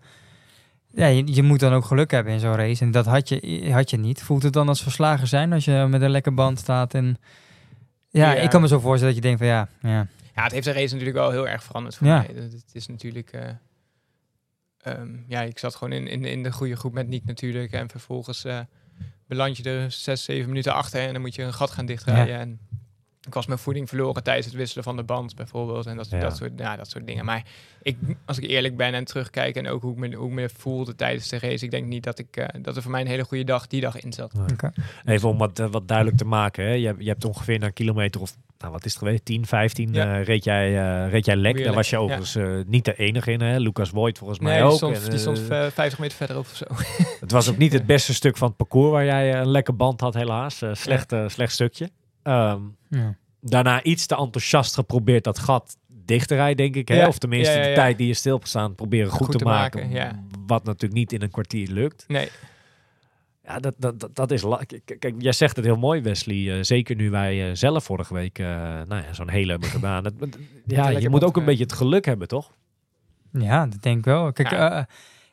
Ja, je, je moet dan ook geluk hebben in zo'n race. En dat had je, had je niet. Voelt het dan als verslagen zijn als je met een lekker band staat? En ja, Ja. ik kan me zo voorstellen dat je denkt van ja, ja. Ja, het heeft de race natuurlijk wel heel erg veranderd voor Ja. mij. Het, het is natuurlijk... eh, ehm, ja, ik zat gewoon in, in, in de goede groep met Nick natuurlijk. En vervolgens eh beland je er zes, zeven minuten achter... en dan moet je een gat gaan dichtrijden. En ik was mijn voeding verloren tijdens het wisselen van de band bijvoorbeeld. En dat, Ja. dat, soort, ja, dat soort dingen. Maar ik, als ik eerlijk ben en terugkijk... en ook hoe ik me, hoe ik me voelde tijdens de race... ik denk niet dat, ik, eh, dat er voor mij een hele goede dag die dag in zat. Oké. Even om wat, eh, wat duidelijk te maken. Hè. Je, hebt- je hebt ongeveer na een kilometer of, nou wat is het geweest, 10, 15 Ja. eh, reed, jij, eh, reed jij lek. Weer Daar was je overigens eh, niet de enige in. Hè. Lucas Voigt volgens mij ook. die stond, En, die stond eh, eh, 50 meter verderop of zo. Het was ook niet het [laughs] beste stuk van het parcours waar jij een lekker band had, helaas. Slecht, eh, slecht stukje. Ehm, Ja. daarna iets te enthousiast geprobeerd dat gat dicht te rijden, denk ik. Hè? Ja, Of tenminste ja, ja, de tijd die je stil hebt staan proberen goed, te, maken. Wat natuurlijk niet in een kwartier lukt. Nee, Ja, dat, dat, dat, dat is... Kijk, jij zegt het heel mooi, Wesley. eh, zeker nu wij eh, zelf vorige week eh, nou ja, zo'n hele hebben gedaan. Het, ja, je moet ook een beetje het geluk hebben, toch? Ja, dat denk ik wel. Kijk,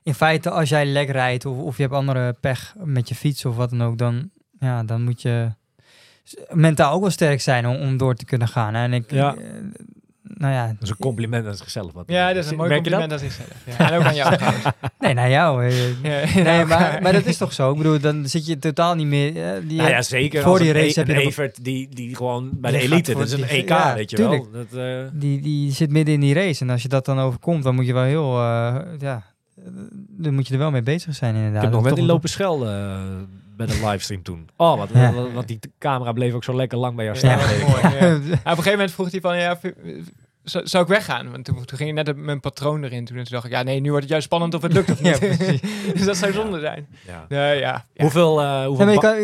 in feite als jij lek rijdt of, of je hebt andere pech met je fiets of wat dan ook, dan, ja, dan moet je mentaal ook wel sterk zijn om, om door te kunnen gaan. hè. En ik, Ja. eh, nou ja, Dat is een compliment aan zichzelf. Wat ja, dat is een mooi compliment aan zichzelf. Ja. En ook aan jou [laughs] nee, naar jou. eh. Ja, Nee, maar, maar dat is toch zo? Ik bedoel, dan zit je totaal niet meer... eh, die, Nou ja, zeker. Voor die race E- heb je Evert die, die gewoon bij de elite, dat is een EK, ja, weet je tuurlijk. wel. Dat, eh, die, die zit midden in die race. En als je dat dan overkomt, dan moet je wel heel... eh, ja, dan moet je er wel mee bezig zijn inderdaad. ik heb nog toch in een- lopen schelden eh, bij de livestream toen. Oh, wat, Ja. wat- want die camera bleef ook zo lekker lang bij jou Ja, staan. mooi. Ja. [laughs] Ja, op een gegeven moment vroeg hij van, ja, zou, zou ik weggaan? Want toen, toen ging net mijn patroon erin. Toen, toen dacht ik, ja, nee, nu wordt het juist spannend of het lukt of [laughs] Ja, niet. precies. [laughs] dus dat zou zonde zijn. Ja. Nee, ja. ja. Hoeveel, eh, hoeveel je kan,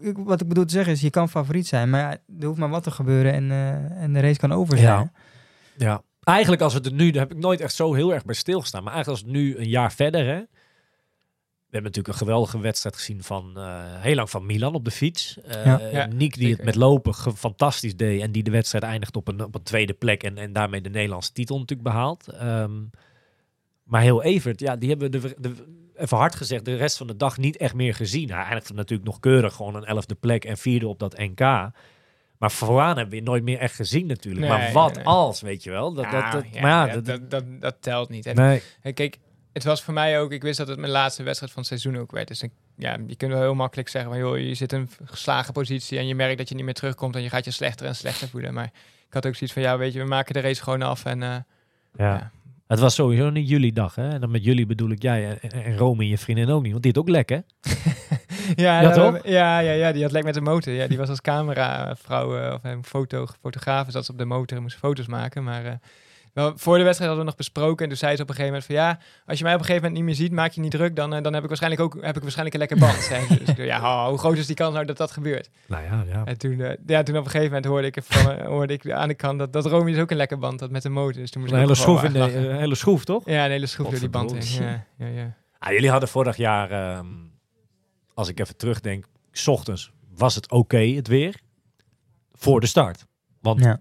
ik wat ik bedoel te zeggen is, je kan favoriet zijn, maar ja, er hoeft maar wat te gebeuren en, eh, en de race kan over zijn. Ja. Ja. Eigenlijk als we het er nu, daar heb ik nooit echt zo heel erg bij stilgestaan. Maar eigenlijk als het nu een jaar verder, hè. We hebben natuurlijk een geweldige wedstrijd gezien van eh, heel lang van Milan op de fiets. Eh Ja. Ja, Nick die zeker. het met lopen ge- fantastisch deed en die de wedstrijd eindigt op een, op een tweede plek en, en daarmee de Nederlandse titel natuurlijk behaalt. Ehm, maar heel Evert, ja, die hebben de, de, even hard gezegd de rest van de dag niet echt meer gezien. Hij eindigde natuurlijk nog keurig gewoon een elfde plek en vierde op dat NK. Maar vooraan hebben we nooit meer echt gezien natuurlijk. Nee, maar wat nee, nee. als, weet je wel? Dat, dat, Ja, dat, ja, maar ja, ja, dat, dat, dat, dat telt niet. En, nee. en kijk, het was voor mij ook, ik wist dat het mijn laatste wedstrijd van het seizoen ook werd. Dus ik, ja, je kunt wel heel makkelijk zeggen van, joh, je zit in een geslagen positie en je merkt dat je niet meer terugkomt en je gaat je slechter en slechter voelen. Maar ik had ook zoiets van, ja, weet je, we maken de race gewoon af en... eh, Ja. Ja. Het was sowieso niet jullie dag, hè? En dan met jullie bedoel ik jij en, en Rome en je vriendin ook niet, want die had ook lek, hè? [laughs] Ja, Ja, nou? Ja, ja, ja, die had lek met de motor. Ja, die was als cameravrouw eh, of een foto, fotograaf, zat ze op de motor en moest foto's maken. Maar eh, wel, voor de wedstrijd hadden we nog besproken en toen zei ze op een gegeven moment van ja, als je mij op een gegeven moment niet meer ziet, maak je niet druk, dan, eh, dan heb ik waarschijnlijk ook heb ik waarschijnlijk een lekker band. zei ze. Dus ik dacht, ja, oh, hoe groot is die kans nou dat dat gebeurt? Nou ja, ja. En toen, eh, ja, toen op een gegeven moment hoorde ik, van, eh, hoorde ik aan de kant dat, dat Romy dus ook een lekker band had met de motor. Dus toen moest Een hele schroef, in de, een hele schroef, toch? Ja, een hele schroef door die band heen. Ja, ja, ja. Ah, jullie hadden vorig jaar, ehm, als ik even terugdenk, 's ochtends was het oké, het weer, voor de start. Want Ja.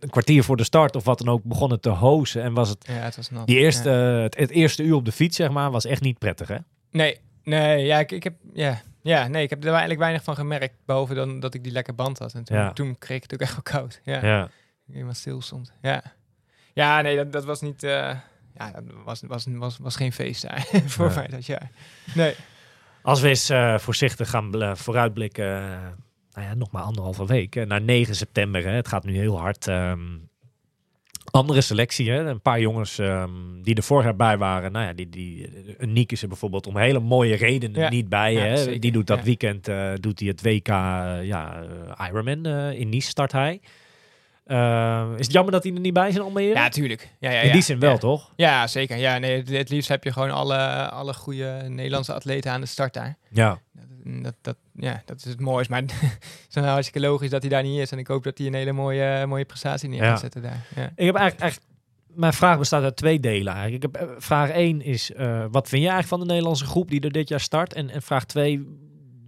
Een kwartier voor de start of wat dan ook begon het te hozen en was het, ja, het was nat. die eerste, Ja. eh, het, het eerste uur op de fiets, zeg maar, was echt niet prettig, hè? Nee, nee, ja, ik, ik heb, ja, ja, nee, ik heb er eigenlijk weinig van gemerkt, behalve dan dat ik die lekker band had. En toen, Ja. toen kreeg ik het ook echt wel koud. Ja, Ja. iemand stil stond. Ja, ja, nee, dat, dat was niet, eh, ja, dat was, was, was, was geen feest daar [laughs] voor mij dat jaar. Nee, Als we eens eh, voorzichtig gaan bl- vooruitblikken, nou ja, nog maar anderhalve week, naar 9 september. Hè. Het gaat nu heel hard. ehm, andere selectie. Hè? Een paar jongens ehm, die er vorig jaar bij waren. Nou ja, die, die, een Niek is er bijvoorbeeld om hele mooie redenen Ja. niet bij. Ja, hè? zeker. Die doet dat Ja. weekend eh, doet hij het WK eh, ja, eh, Ironman in Nice start hij. Eh, is het jammer dat hij er niet bij is in Almere? Ja, tuurlijk. Ja, ja, in ja. die zin wel, toch? Ja, zeker. Ja, nee, het, het liefst heb je gewoon alle, alle goede Nederlandse atleten aan de start daar. Ja. Dat, ja, dat is het mooiste. Maar [laughs] het is hartstikke logisch dat hij daar niet is. En ik hoop dat hij een hele mooie, mooie prestatie neer Ja. gaat zetten daar. Ja. Ik heb eigenlijk, eigenlijk mijn vraag bestaat uit twee delen eigenlijk. Ik heb, eh, vraag 1 is, eh, wat vind je eigenlijk van de Nederlandse groep die er dit jaar start? En, en vraag 2,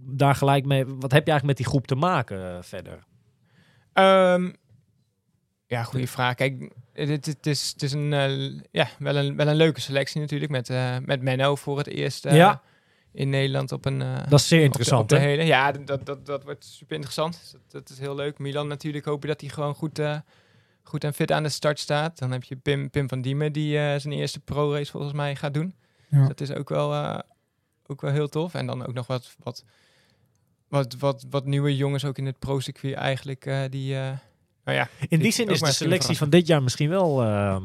daar gelijk mee, wat heb je eigenlijk met die groep te maken eh, verder? Ehm, ja, goede vraag. Kijk, het, is, het is een, ja, wel, een, wel een leuke selectie natuurlijk. Met, eh, met Menno voor het eerst Ja. In Nederland op een... eh, Dat is zeer de- interessant, op de, hè? hele, ja, dat, dat, dat wordt super interessant. Dus Dat, dat is heel leuk. Milan natuurlijk hoop je dat hij gewoon goed, eh, goed en fit aan de start staat. Dan heb je Pim, Pim van Diemen die eh, zijn eerste pro-race volgens mij gaat doen. Ja. Dus dat is ook wel, ook wel heel tof. En dan ook nog wat, wat, wat, wat, wat nieuwe jongens ook in het pro-circuit eigenlijk. die, nou ja, In die zin is de selectie van dit jaar misschien wel, ehm,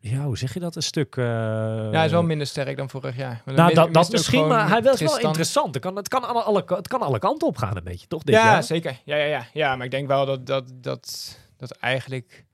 ja, hoe zeg je dat, een stuk... eh, ja, hij is wel minder sterk dan vorig jaar. Maar Nou, dat, dat misschien, maar hij was wel Tristan. interessant. Het kan, het, kan alle, alle, het kan alle kanten op gaan een beetje, toch? Dit Ja, jaar? zeker. Ja, ja, ja. ja, maar ik denk wel dat, dat, dat, dat eigenlijk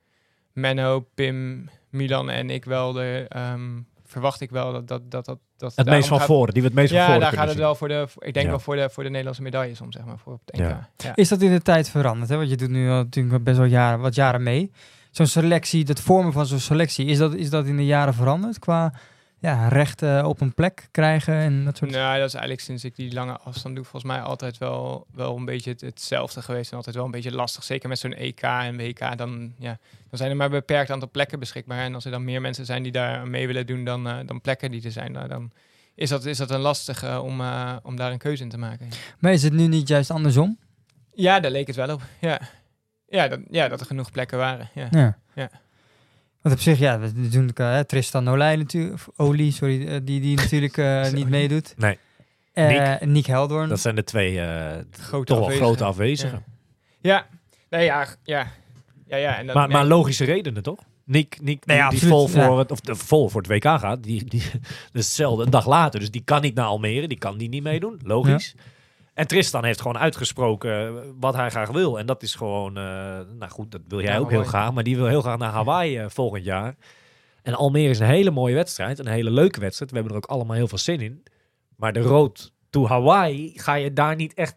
Menno, Pim, Milan en ik wel de... ehm, verwacht ik wel dat dat... dat, dat, dat Het meest van gaat- voren, die we het meest van Ja, voren daar kunnen gaat het zien. wel voor de... Ik denk Ja. wel voor de, voor de Nederlandse medailles om, zeg maar, voor op het NK. Ja. Ja. Is dat in de tijd veranderd? Hè? Want je doet nu al natuurlijk best wel jaren, wat jaren mee. Zo'n selectie, het vormen van zo'n selectie, is dat, is dat in de jaren veranderd? Qua ja, rechten op een plek krijgen en dat soort Nou, dat is eigenlijk sinds ik die lange afstand doe, volgens mij altijd wel, wel een beetje het, hetzelfde geweest. En altijd wel een beetje lastig. Zeker met zo'n EK en WK. Dan, ja, dan zijn er maar een beperkt aantal plekken beschikbaar. En als er dan meer mensen zijn die daar mee willen doen dan, eh, dan plekken die er zijn, nou, dan is dat, is dat een lastige om, eh, om daar een keuze in te maken. Maar is het nu niet juist andersom? Ja, daar leek het wel op. Ja, ja, dat, ja dat er genoeg plekken waren. Ja. Ja. Ja. Want op zich, ja, we doen uh, Tristan Olij natuurlijk, of Oli, sorry, uh, die, die natuurlijk [laughs] uh, niet meedoet. Nee. Uh, Nick. Nick Heldoorn. Dat zijn de twee uh, Grote toch wel afwezigen. grote afwezigen. Ja, ja. nee, ja, ja. Ja, ja, en dat, Maar, nee. maar logische redenen, toch? Nick, Nick Nee, die, ja, die absoluut, vol, voor ja. het, of de, vol voor het WK gaat, die, die, [laughs] dat is hetzelfde, een dag later. Dus die kan niet naar Almere, die kan die niet meedoen, logisch. En Tristan heeft gewoon uitgesproken wat hij graag wil. En dat is gewoon, uh, nou goed, dat wil jij Ja, ook heel graag. Maar die wil heel graag naar Hawaii uh, volgend jaar. En Almere is een hele mooie wedstrijd, een hele leuke wedstrijd. We hebben er ook allemaal heel veel zin in. Maar de road to Hawaii ga je daar niet echt...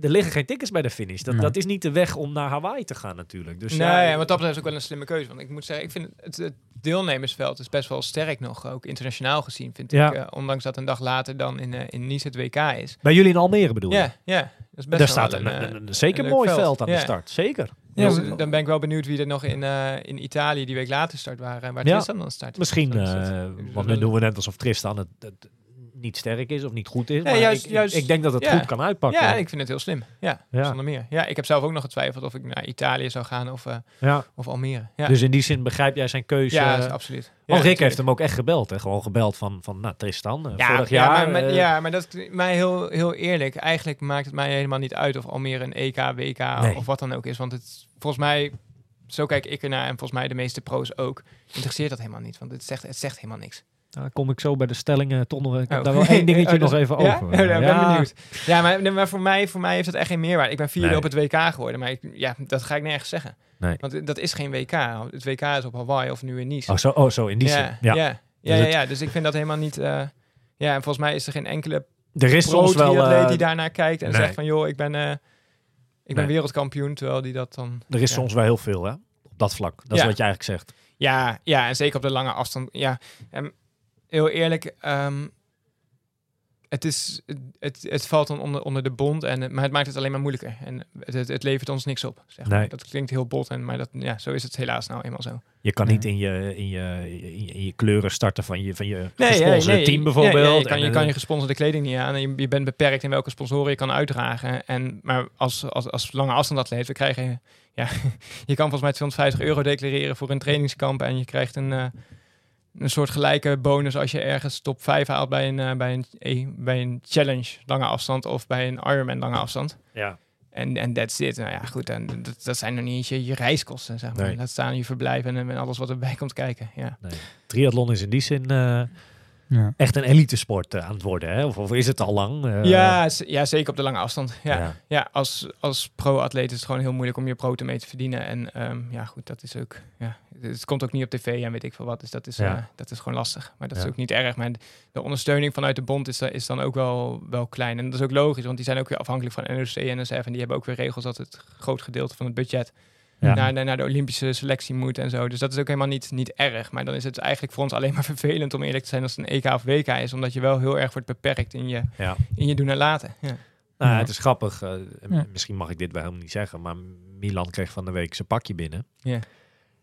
Er liggen geen tickets bij de finish. Dat, Nee. dat is niet de weg om naar Hawaii te gaan natuurlijk. Dus nee, ja, en wat dat betreft is ook wel een slimme keuze. Want ik moet zeggen, ik vind het, het deelnemersveld is best wel sterk nog, ook internationaal gezien, vind Ja. ik. eh, ondanks dat een dag later dan in, eh, in Nice het WK is. Bij jullie in Almere bedoel je? Ja, ja. Dat is best Daar wel staat een, een, eh, een- zeker een mooi veld. veld aan de Ja. start. Zeker. Ja, dus, dan ben ik wel benieuwd wie er nog in, in Italië die week later start waren. Waar Ja. Tristan dan start. Misschien, want nu doen we net alsof Tristan het, het niet sterk is of niet goed is. Nee, maar juist- ik, juist- ik denk dat het ja. goed kan uitpakken. Ja, ik vind het heel slim. Ja, Ja. zonder meer. Ja, ik heb zelf ook nog getwijfeld of ik naar Italië zou gaan of, Ja. of Almere. Ja, Dus in die zin begrijp jij zijn keuze. ja Ja, absoluut. Ja, want Rick heeft hem ook echt gebeld. Hè? Gewoon gebeld van, van nou, Tristan, eh, Ja, vorig ja, jaar. maar, maar- eh, ja, maar dat is mij heel, heel eerlijk. Eigenlijk maakt het mij helemaal niet uit of Almere een EK, WK Nee. of wat dan ook is. Want het volgens mij, zo kijk ik ernaar en volgens mij de meeste pro's ook, interesseert dat helemaal niet. Want het zegt, het zegt helemaal niks. Dan kom ik zo bij de stellingen toch nog. Ik heb Oh. daar wel één [laughs] dingetje Oh, nog even ja? over. Oh, daar ben Ja. benieuwd. Ja, maar, maar voor, mij, voor mij heeft dat echt geen meerwaarde. Ik ben vierde Nee. op het WK geworden, maar ik, ja, dat ga ik nergens zeggen. Nee. Want dat is geen WK. Het WK is op Hawaii of nu in Nice. Oh, zo, oh, zo in die ja, zin. Ja. ja. Ja, Dus ja, ja, dus ik vind dat helemaal niet... eh, ja, en volgens mij is er geen enkele Er is soms wel. eh, die daarnaar kijkt en nee. zegt van... joh, ik ben, eh, ik ben Nee. wereldkampioen, terwijl die dat dan... er is ja. soms wel heel veel, hè? Op dat vlak. Dat is Ja. wat je eigenlijk zegt. Ja, ja, en zeker op de lange afstand. Ja, en heel eerlijk, ehm, het, is, het, het valt dan onder, onder de bond, en, het- maar het maakt het alleen maar moeilijker. En het, het, het levert ons niks op. Zeg maar. Nee. Dat klinkt heel bot, en, maar dat, ja, zo is het helaas nou eenmaal zo. Je kan Ja. niet in je, in, je, in, je, kleuren starten van je, van je Nee, gesponsorde nee, team bijvoorbeeld. je, kan, En, je kan je gesponsorde kleding niet aan en je, je bent beperkt in welke sponsoren je kan uitdragen. En, maar als, als, als lange afstandatleet, we krijgen, ja, [laughs] je kan volgens mij 250 euro declareren voor een trainingskamp en je krijgt een, eh, een soort gelijke bonus als je ergens top 5 haalt bij een, eh, bij een, eh, bij een challenge lange afstand of bij een Ironman lange afstand. Ja. En en that's it. Nou ja, goed. En dat, dat zijn nog niet eens je, je reiskosten, zeg maar. Nee. Laat staan je verblijf en, en alles wat erbij [laughs] komt kijken. Ja. Nee. Triathlon is in die zin eh, Ja. echt een elitesport eh, aan het worden. Hè? Of, of is het al lang? Eh, ja, ja, zeker op de lange afstand. Ja, ja. ja. als, als pro-atleet is het gewoon heel moeilijk om je brood ermee te verdienen. En ehm, ja, goed, dat is ook... Ja, het komt ook niet op tv en weet ik veel wat. Dus dat is, Ja. eh, dat is gewoon lastig. Maar dat Ja. is ook niet erg. Maar de ondersteuning vanuit de bond is, is dan ook wel, wel klein. En dat is ook logisch, want die zijn ook weer afhankelijk van NOC en NSF. En die hebben ook weer regels dat het groot gedeelte van het budget Ja. naar, de, naar de Olympische selectie moet en zo. Dus dat is ook helemaal niet, niet erg. Maar dan is het eigenlijk voor ons alleen maar [laughs] vervelend om eerlijk te zijn als het een EK of WK is. Omdat je wel heel erg wordt beperkt in je, Ja. in je doen en laten. Ja. Nou, Ja. het is grappig. eh, Ja. Misschien mag ik dit wel helemaal niet zeggen, maar Milan kreeg van de week zijn pakje binnen. Ja.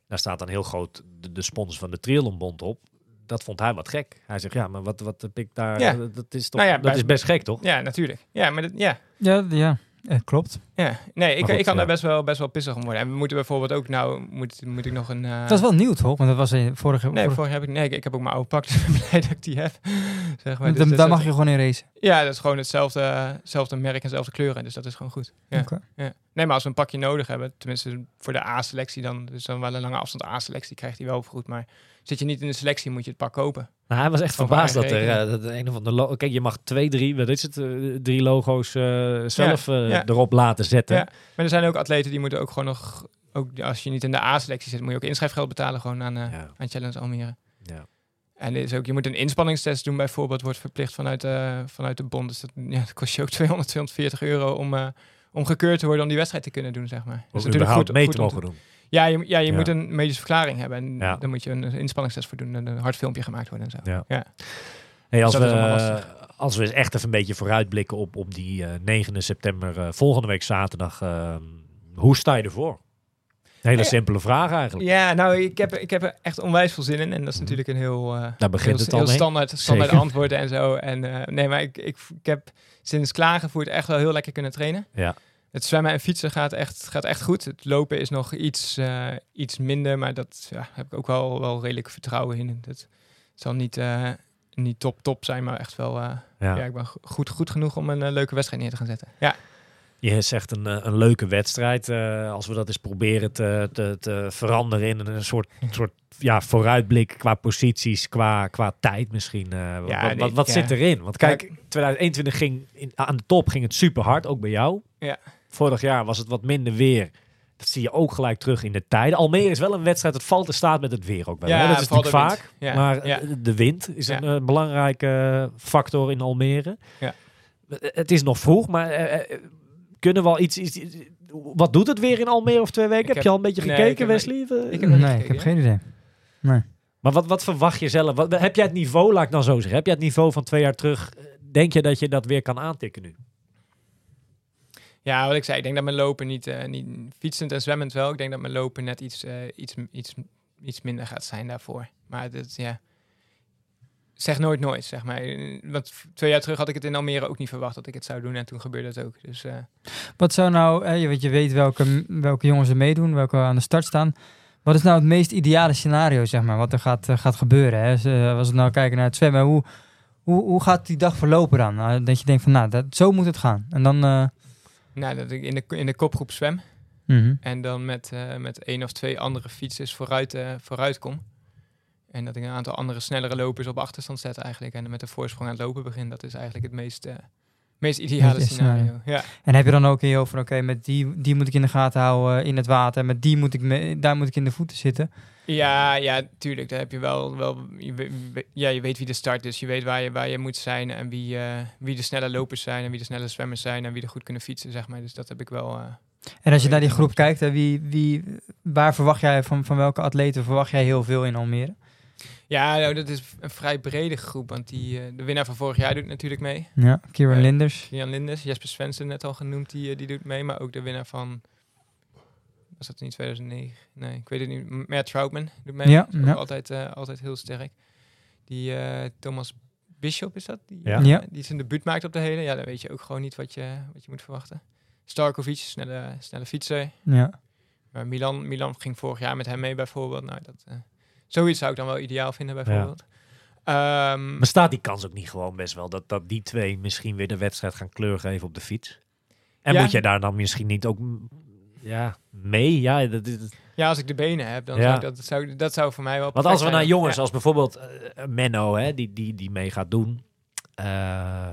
Daar staat dan heel groot de, de sponsor van de Triathlonbond op. Dat vond hij wat gek. Hij zegt, ja, maar wat, wat heb ik daar... Ja. Dat is toch Nou ja, dat bij- is best gek, toch? Ja, natuurlijk. Ja, maar dat, ja. Ja, ja, eh, klopt. ja. Nee, ik, goed, ik kan ja. daar best wel, best wel pissig om worden. En we moeten bijvoorbeeld ook, nou, moet, moet ik nog een... eh, Dat is wel nieuw, toch? Want dat was in vorige... Nee, vorige- vorig heb ik, nee, ik, ik heb ook mijn oude pak, [laughs] dus ik ben blij dat ik die heb. [laughs] zeg maar. Dus dan, dat- daar mag je gewoon in racen. Ja, dat is gewoon hetzelfde, hetzelfde merk en dezelfde kleuren, dus dat is gewoon goed. Ja. Oké. Ja. Nee, maar als we een pakje nodig hebben, tenminste voor de A-selectie dan, dus dan wel een lange afstand A-selectie, krijgt hij wel goed. Maar zit je niet in de selectie, moet je het pak kopen. Nou, hij was echt verbaasd dat er eh, dat een of andere... Kijk, je mag twee, drie, wat is het? eh, drie logo's eh, zelf ja. erop laten zetten. Ja. Maar er zijn ook atleten die moeten ook gewoon nog, ook als je niet in de A-selectie zit, moet je ook inschrijfgeld betalen gewoon aan, aan Challenge Almere. Ja. En is ook, je moet een inspanningstest doen bijvoorbeeld, wordt verplicht vanuit, vanuit de bond. Dus dat, [laughs] ja, dat kost je ook 200, 240 euro om, om gekeurd te worden om die wedstrijd te kunnen doen, zeg maar. Dat is natuurlijk überhaupt goed, mee goed te mogen doen. Ja, je, ja, je Ja. moet een medische verklaring hebben. En Ja. dan moet je een inspanningstest voor doen en een hard filmpje gemaakt worden en zo. Ja. Ja. Hey, als, Dus we, als we eens echt even een beetje vooruitblikken op, op die eh 9 september, eh, volgende week zaterdag. eh, hoe sta je ervoor? Een hele Ja. simpele vraag eigenlijk. Ja, nou, ik heb, ik heb er echt onwijs veel zin in. En dat is natuurlijk een heel, eh, Daar begint heel, het al heel standaard, standaard Zeker. antwoord en zo. En eh, nee, maar ik, ik, ik heb sinds klagenvoert echt wel heel lekker kunnen trainen. Ja. Het zwemmen en fietsen gaat echt, gaat echt goed. Het lopen is nog iets, eh, iets minder, maar dat ja, heb ik ook wel, wel redelijk vertrouwen in. Het zal niet, eh, niet top top zijn, maar echt wel... eh, Ja. ja. ik ben go- goed, goed genoeg om een leuke wedstrijd neer te gaan zetten. Ja. Je zegt een, een leuke wedstrijd. als we dat eens proberen te, te, te veranderen in een soort, [laughs] soort ja, vooruitblik qua posities, qua, qua tijd misschien. wat Ja, wat, wat, wat ja. zit erin? Want kijk, 2021 ging in, aan de top ging het super hard, ook bij jou. Ja. Vorig jaar was het wat minder weer. Dat zie je ook gelijk terug in de tijden. Almere is wel een wedstrijd, het valt en staat met het weer ook wel. Ja, hè? Dat is natuurlijk de vaak. Ja, Maar ja. de wind is Ja. een eh, belangrijke factor in Almere. Ja. Het is nog vroeg, maar eh, eh, kunnen we al iets, iets, iets- Wat doet het weer in Almere of twee weken? Heb, heb- je al een beetje nee, gekeken, ik heb- Wesley? Ik heb nee, ik heb geen idee. Nee. Maar wat, wat verwacht je zelf? Wat, heb jij het niveau, laat ik dan zo zeggen, heb jij het niveau van twee jaar terug? Denk je dat je dat weer kan aantikken nu? Ja, wat ik zei, ik denk dat mijn lopen niet, eh, niet fietsend en zwemmend wel. Ik denk dat mijn lopen net iets, eh, iets, iets, iets minder gaat zijn daarvoor. Maar dat, ja, zeg nooit nooit, zeg maar. Want twee jaar terug had ik het in Almere ook niet verwacht dat ik het zou doen. En toen gebeurde het ook. Dus eh, Wat zou nou, eh, je, weet, je weet welke, welke jongens er meedoen, welke aan de start staan. Wat is nou het meest ideale scenario, zeg maar, wat er gaat, gaat gebeuren? Hè? Dus, als we nou kijken naar het zwemmen, hoe, hoe, hoe gaat die dag verlopen dan? Nou, dat je denkt van, nou, dat, zo moet het gaan. En dan, nou, dat ik in de, in de kopgroep zwem. mhm. En dan met, eh, met één of twee andere fietsers vooruit, vooruit kom. En dat ik een aantal andere snellere lopers op achterstand zet eigenlijk. En met de voorsprong aan het lopen begin. Dat is eigenlijk het meest, eh, meest ideale scenario. Ja. En heb je dan ook in je hoofd van, oké, met die, die moet ik in de gaten houden eh, in het water. En met die moet ik, me, daar moet ik in de voeten zitten. Ja, ja, tuurlijk. Daar heb je wel, wel je, we- ja, je weet wie de start is. Je weet waar je, waar je moet zijn en wie, eh, wie de snelle lopers zijn en wie de snelle zwemmers zijn en wie er goed kunnen fietsen, zeg maar. Dus dat heb ik wel. eh, En als je naar die groep kijkt, hè, wie, wie, waar verwacht jij van, van welke atleten verwacht jij heel veel in Almere? Ja, nou, dat is een vrij brede groep, want die, eh, de winnaar van vorig jaar doet natuurlijk mee. Ja, Kieran Eh, Linders. Jan Lindes, Jesper Svensson net al genoemd, die, eh, die doet mee. Maar ook de winnaar van, was dat niet 2009? Nee, ik weet het niet. Matt Troutman doet mee. Ja, Is ook ja. Altijd, eh, altijd heel sterk. Die eh, Thomas Bishop is dat? Die, Ja. Ja. die zijn debuut maakt op de hele. Ja, dan weet je ook gewoon niet wat je, wat je moet verwachten. Starkovic, snelle, snelle fietser. Ja. Maar Milan, Milan ging vorig jaar met hem mee bijvoorbeeld. Nou, dat, eh, zoiets zou ik dan wel ideaal vinden bijvoorbeeld. Ehm, Maar staat die kans ook niet gewoon best wel dat, dat die twee misschien weer de wedstrijd gaan kleur geven op de fiets? En Ja. moet je daar dan misschien niet ook ja, mee? Ja, dat, is- Ja, als ik de benen heb, dan Ja. zou ik dat, dat zou, dat zou voor mij wel Want als we naar jongens Ja. als bijvoorbeeld eh, Menno, hè, die, die, die mee gaat doen, eh,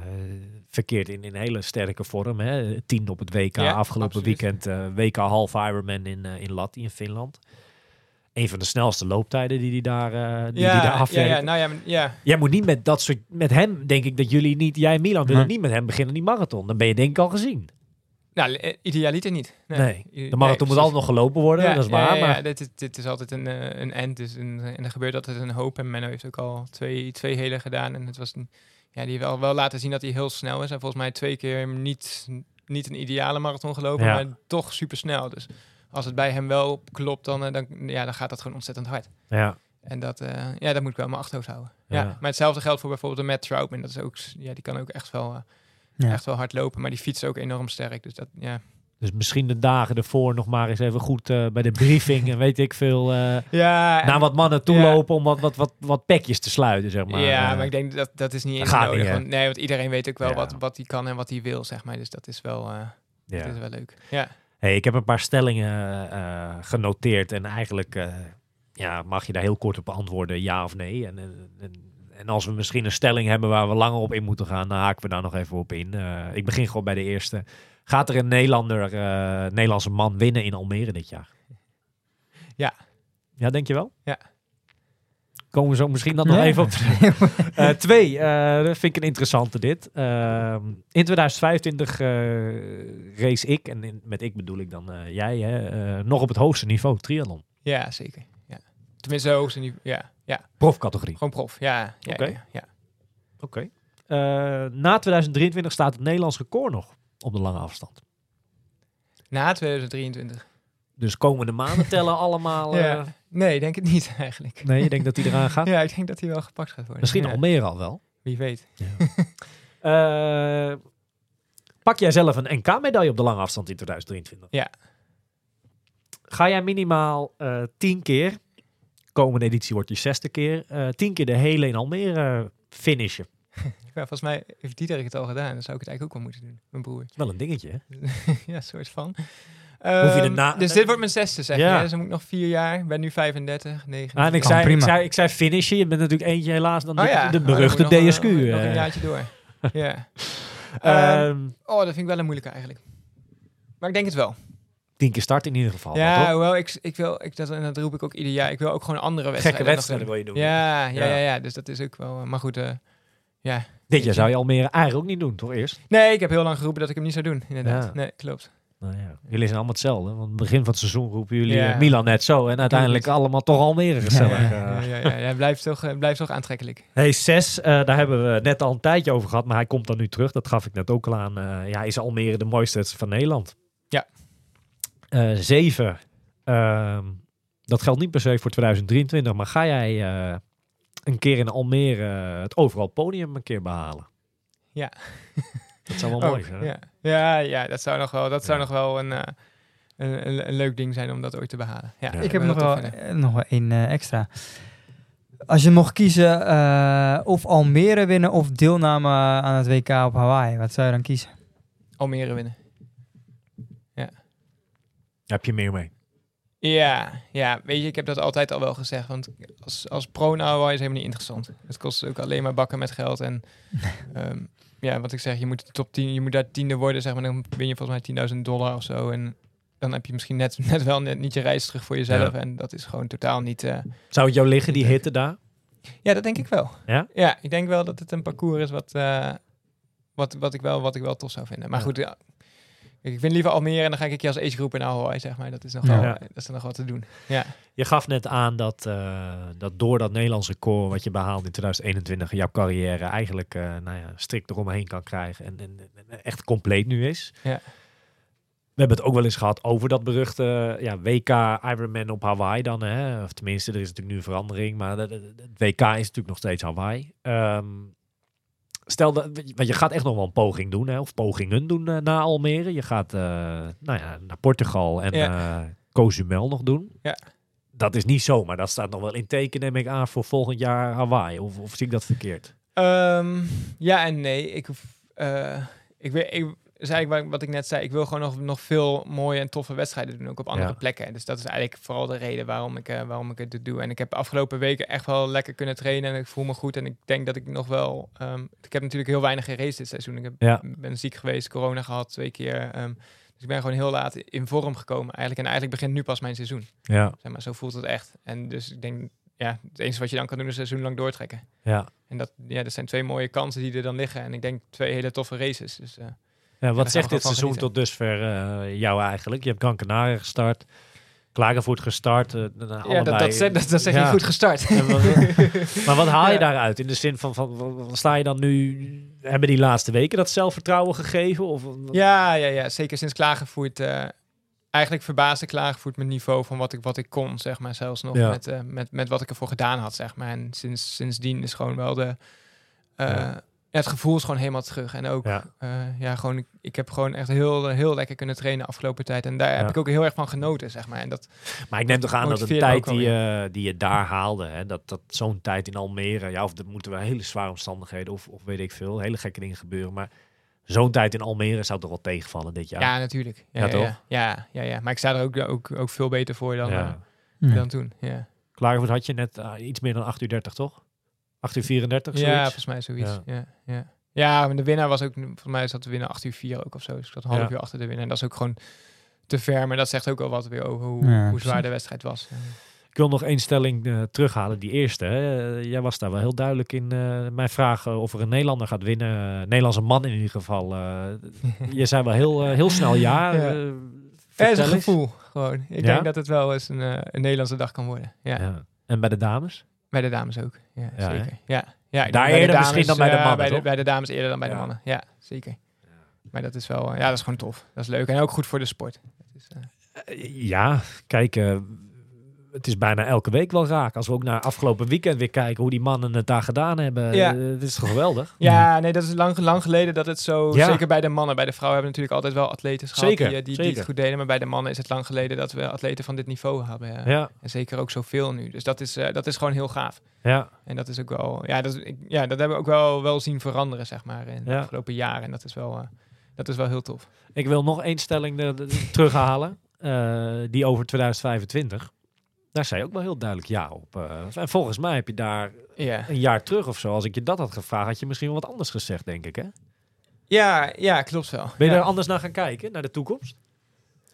verkeert in, in hele sterke vorm. Hè. Tien op het WK, Ja, afgelopen absoluut. weekend eh, WK half Ironman in, in Latti in Finland. Een van de snelste looptijden die hij daar, eh die, ja, die daar ja, afwerkt. ja, nou ja, maar- ja, Jij moet niet met dat soort, met hem denk ik dat jullie niet, jij en Milan willen Hm. niet met hem beginnen die marathon. Dan ben je denk ik al gezien. nou, idealiter niet. Nee, de marathon nee, moet altijd nog gelopen worden, Ja, dat is ja, waar. ja, maar ja, dit, is, dit is altijd een, eh, een end. Dus een, en er gebeurt altijd een hoop. En Menno heeft ook al twee, twee hele gedaan. En het was een, ja, die wel, wel laten zien dat hij heel snel is. En volgens mij twee keer niet, niet een ideale marathon gelopen, Ja. maar toch super snel. Dus als het bij hem wel klopt, dan, eh, dan, ja, dan gaat dat gewoon ontzettend hard. ja, En dat, eh, ja, dat moet ik wel in mijn achterhoofd houden. Ja. Ja. Maar hetzelfde geldt voor bijvoorbeeld de Matt Troutman. Dat is ook, ja, die kan ook echt wel, eh, Ja. echt wel hard lopen. Maar die fietst ook enorm sterk. Dus dat, ja. dus misschien de dagen ervoor nog maar eens even goed eh, bij de briefing en weet ik veel... eh, [laughs] Ja, naar wat mannen toe lopen om wat, wat, wat, wat pekjes te sluiten, zeg maar. ja, maar ik denk dat dat is niet dat gaat nodig. niet, want, nee, want iedereen weet ook wel Ja. wat, wat hij kan en wat hij wil, zeg maar. Dus dat is wel, eh, ja. dat is wel leuk. Ja. Hey, ik heb een paar stellingen eh, genoteerd en eigenlijk eh, ja, mag je daar heel kort op antwoorden, ja of nee. En, en, en, als we misschien een stelling hebben waar we langer op in moeten gaan, dan haken we daar nog even op in. Eh, ik begin gewoon bij de eerste. Gaat er een Nederlander, eh, Nederlandse man winnen in Almere dit jaar? Ja. Ja, denk je wel? Ja. Komen we zo misschien dan nog Ja. even op terug. [laughs] Eh, twee, eh, dat vind ik een interessante dit. Ehm, in 2025 eh, race ik, en in- met ik bedoel ik dan eh, jij, hè, eh, nog op het hoogste niveau, triathlon. ja, zeker. Ja. Tenminste, hoogste niveau. Ja, ja, Profcategorie. gewoon prof. Ja, ja, Oké. ja, ja. Oké. Eh, na 2023 staat het Nederlands record nog op de lange afstand. Na 2023. Dus komende maanden tellen allemaal. [laughs] eh, Ja. Nee, denk het niet eigenlijk. Nee, je denkt dat hij eraan gaat? [laughs] Ja, ik denk dat hij wel gepakt gaat worden. Misschien ja. Almere al wel. Wie weet. [laughs] Eh, pak jij zelf een NK-medaille op de lange afstand in 2023? Ja. Ga jij minimaal eh tien keer, komende editie wordt die zesde keer, eh tien keer de hele in Almere finishen? Ja, volgens mij heeft Dieterik het al gedaan. Dan zou ik het eigenlijk ook wel moeten doen. Mijn broer. Wel een dingetje, hè? ja, soort van. Hoef je Ehm, de na- dus dit wordt mijn zesde, zeg Ja. je. Dus dan moet ik nog vier jaar. Ik ben nu 35, 9. Ah, en ik, zei, ik, prima. zei, ik zei finishen, je bent natuurlijk eentje helaas dan de, Oh ja. de Oh, dan beruchte DSQ. eh, nog eh. een jaartje door. [laughs] ja. Ehm, Ehm, oh, dat vind ik wel een moeilijke eigenlijk. Maar ik denk het wel. tien keer start in ieder geval. ja, toch? hoewel ik, ik wil, ik, dat, en dat roep ik ook ieder jaar. Ik wil ook gewoon andere wedstrijden. Gekke nog wedstrijden wil je doen. Ja, ja, Ja. ja, ja, dus dat is ook wel. eh, Maar goed, eh, ja. Dit jaar zou je Almere eigenlijk ook niet doen, toch eerst? Nee, ik heb heel lang geroepen dat ik hem niet zou doen, inderdaad. Ja. Nee, klopt. Nou ja, jullie zijn allemaal hetzelfde. Want aan het begin van het seizoen roepen jullie Ja. eh, Milan net zo. En uiteindelijk allemaal toch Almere gezellig. Ja, eh. Ja, ja, ja, blijft toch, eh, blijft toch aantrekkelijk. Hey, zes, eh, daar hebben we net al een tijdje over gehad, maar hij komt dan nu terug. Dat gaf ik net ook al aan. Eh, ja, is Almere de mooiste wedstrijd van Nederland? Ja. Eh, zeven, ehm, dat geldt niet per se voor 2023, maar ga jij eh, een keer in Almere het overal podium een keer behalen? Ja. [laughs] Dat zou wel mooi zijn. ja. Ja, ja, dat zou nog wel, dat zou Ja. nog wel een, eh, een, een, een leuk ding zijn om dat ooit te behalen. Ja, Ja. Ik heb nog wel, eh, nog wel één eh, extra. Als je mocht kiezen eh, of Almere winnen of deelname aan het WK op Hawaii, wat zou je dan kiezen? Almere winnen. Heb je meer mee? Ja, ja, weet je, ik heb dat altijd al wel gezegd. Want als, als pro naar Hawaii is helemaal niet interessant. Het kost ook alleen maar bakken met geld. En [laughs] ehm, ja, wat ik zeg, je moet de top 10, je moet daar tiende worden, zeg maar. Dan win je volgens mij 10.000 dollar of zo. En dan heb je misschien net, [laughs] net wel net niet je reis terug voor jezelf. Ja. En dat is gewoon totaal niet... eh, Zou het jou liggen, die hitte daar? Ja, dat denk ik wel. Ja? Ja, ik denk wel dat het een parcours is wat, eh, wat, wat, ik, wel, wat ik wel tof zou vinden. Maar Ja. goed, ik vind liever Almere en dan ga ik keer als age groep in Hawaii, zeg maar. Dat is nog, wel, Ja. dat is nog wat te doen. Ja, Je gaf net aan dat, eh, dat door dat Nederlands record wat je behaalt in 2021 jouw carrière eigenlijk eh, nou ja, strikt eromheen kan krijgen en, en, en echt compleet nu is. Ja. We hebben het ook wel eens gehad over dat beruchte ja, WK Ironman op Hawaii dan. Hè? Of tenminste, er is natuurlijk nu een verandering, maar het het WK is natuurlijk nog steeds Hawaii. Ehm, stel dat, want je gaat echt nog wel een poging doen, hè? of pogingen doen eh, naar Almere. Je gaat eh, nou ja, naar Portugal en Ja. eh Cozumel nog doen. Ja. Dat is niet zo, maar dat staat nog wel in teken, neem ik aan, voor volgend jaar Hawaii. Of, of zie ik dat verkeerd? Ehm, ja en nee. Ik, ik, weet, ik, is eigenlijk wat, ik net zei. Ik wil gewoon nog, nog veel mooie en toffe wedstrijden doen, ook op andere Ja. plekken. Dus dat is eigenlijk vooral de reden waarom ik, eh, waarom ik het doe. En ik heb de afgelopen weken echt wel lekker kunnen trainen en ik voel me goed. En ik denk dat ik nog wel... ehm, ik heb natuurlijk heel weinig geraced dit seizoen. Ik heb, Ja. ben ziek geweest, corona gehad twee keer. ehm, dus ik ben gewoon heel laat in vorm gekomen eigenlijk. En eigenlijk begint nu pas mijn seizoen. Ja, Zeg maar, zo voelt het echt. En dus ik denk, ja, het enige wat je dan kan doen is een seizoen lang doortrekken. ja. En dat, ja, dat zijn twee mooie kansen die er dan liggen. En ik denk twee hele toffe races. Dus eh, ja wat zegt dit seizoen tot dusver eh, jou eigenlijk? Je hebt Gran Canaria gestart, Klagenvoort gestart. ja, dat, allebei- dat, zeg- dat, dat Ja. je goed gestart. Maar wat haal je Ja. daaruit? In de zin van, van, sta je dan nu... Hebben die laatste weken dat zelfvertrouwen gegeven? Of, ja, ja, ja, zeker sinds Klagenvoort. eh eigenlijk verbaasde Klagenvoort mijn niveau van wat ik, wat ik kon, zeg maar. Zelfs nog Ja. met, met, met wat ik ervoor gedaan had, zeg maar. En sinds, sindsdien is gewoon wel de... eh, Ja. het gevoel is gewoon helemaal terug. En ook, Ja. ja, ja gewoon, ik, ik heb gewoon echt heel, heel lekker kunnen trainen afgelopen tijd. En daar Ja. heb ik ook heel erg van genoten, zeg maar. En dat, Maar ik neem toch aan dat Motiveert tijd die, je die je daar haalde, hè, dat, dat zo'n tijd in Almere, ja, of dat moeten we hele zware omstandigheden, of, of weet ik veel, hele gekke dingen gebeuren. Maar zo'n tijd in Almere zou toch wel tegenvallen dit jaar? Ja, natuurlijk. Ja, Ja, ja, toch? Ja, ja, ja, ja. Maar ik sta er ook, ook, ook veel beter voor dan, Ja. eh, Ja. dan toen. Ja, Klagenvoort had je net eh, iets meer dan 8 uur 30, toch? 8 uur 34, ja volgens mij zoiets. Ja. Ja. Ja, ja. maar de winnaar was ook, volgens mij zat de winnaar 8 uur 4 ook of zo. Dus ik zat een half Ja. uur achter de winnaar. En dat is ook gewoon te ver. Maar dat zegt ook al wat weer over hoe, Ja, hoe zwaar de wedstrijd was. Ik wil nog één stelling eh, terughalen, die eerste. Hè. Eh, jij was daar wel heel duidelijk in eh, mijn vraag of er een Nederlander gaat winnen. Nederlandse man in ieder geval. Eh, [laughs] je zei wel heel, heel snel ja. Ja. is een gevoel gewoon. Ik Ja? denk dat het wel eens een, een Nederlandse dag kan worden. Ja. Ja. En bij de dames? Bij de dames ook. Ja, Ja, hè? zeker. Ja. Ja, Daar eerder misschien dan bij de eh, mannen, Bij de, toch? bij de dames eerder dan bij de mannen. Ja, zeker. Maar dat is wel, ja, dat is gewoon tof. Dat is leuk. En ook goed voor de sport. Dat is, eh, Eh, Ja, kijk, eh, het is bijna elke week wel raak. Als we ook naar afgelopen weekend weer kijken hoe die mannen het daar gedaan hebben. Ja. eh, het is toch geweldig? Ja, nee, dat is lang, lang geleden dat het zo... Ja. Zeker bij de mannen. Bij de vrouwen hebben we natuurlijk altijd wel atleten gehad Zeker, die, die, die zeker. het goed deden. Maar bij de mannen is het lang geleden dat we atleten van dit niveau hebben. Ja. Ja, En zeker ook zoveel nu. Dus dat is, eh, dat is gewoon heel gaaf. ja. En dat is ook wel... Ja, dat, ik, ja, dat hebben we ook wel, wel zien veranderen, zeg maar, in de afgelopen jaren. En dat is wel, eh, dat is wel heel tof. Ik wil nog één stelling de- terughalen. eh, die over 2025. Daar zei je ook wel heel duidelijk ja op. eh. en volgens mij heb je daar een jaar terug of zo. Als ik je dat had gevraagd, had je misschien wel wat anders gezegd, denk ik. Hè? ja, ja klopt wel. Ben je ja. er anders naar gaan kijken, naar de toekomst?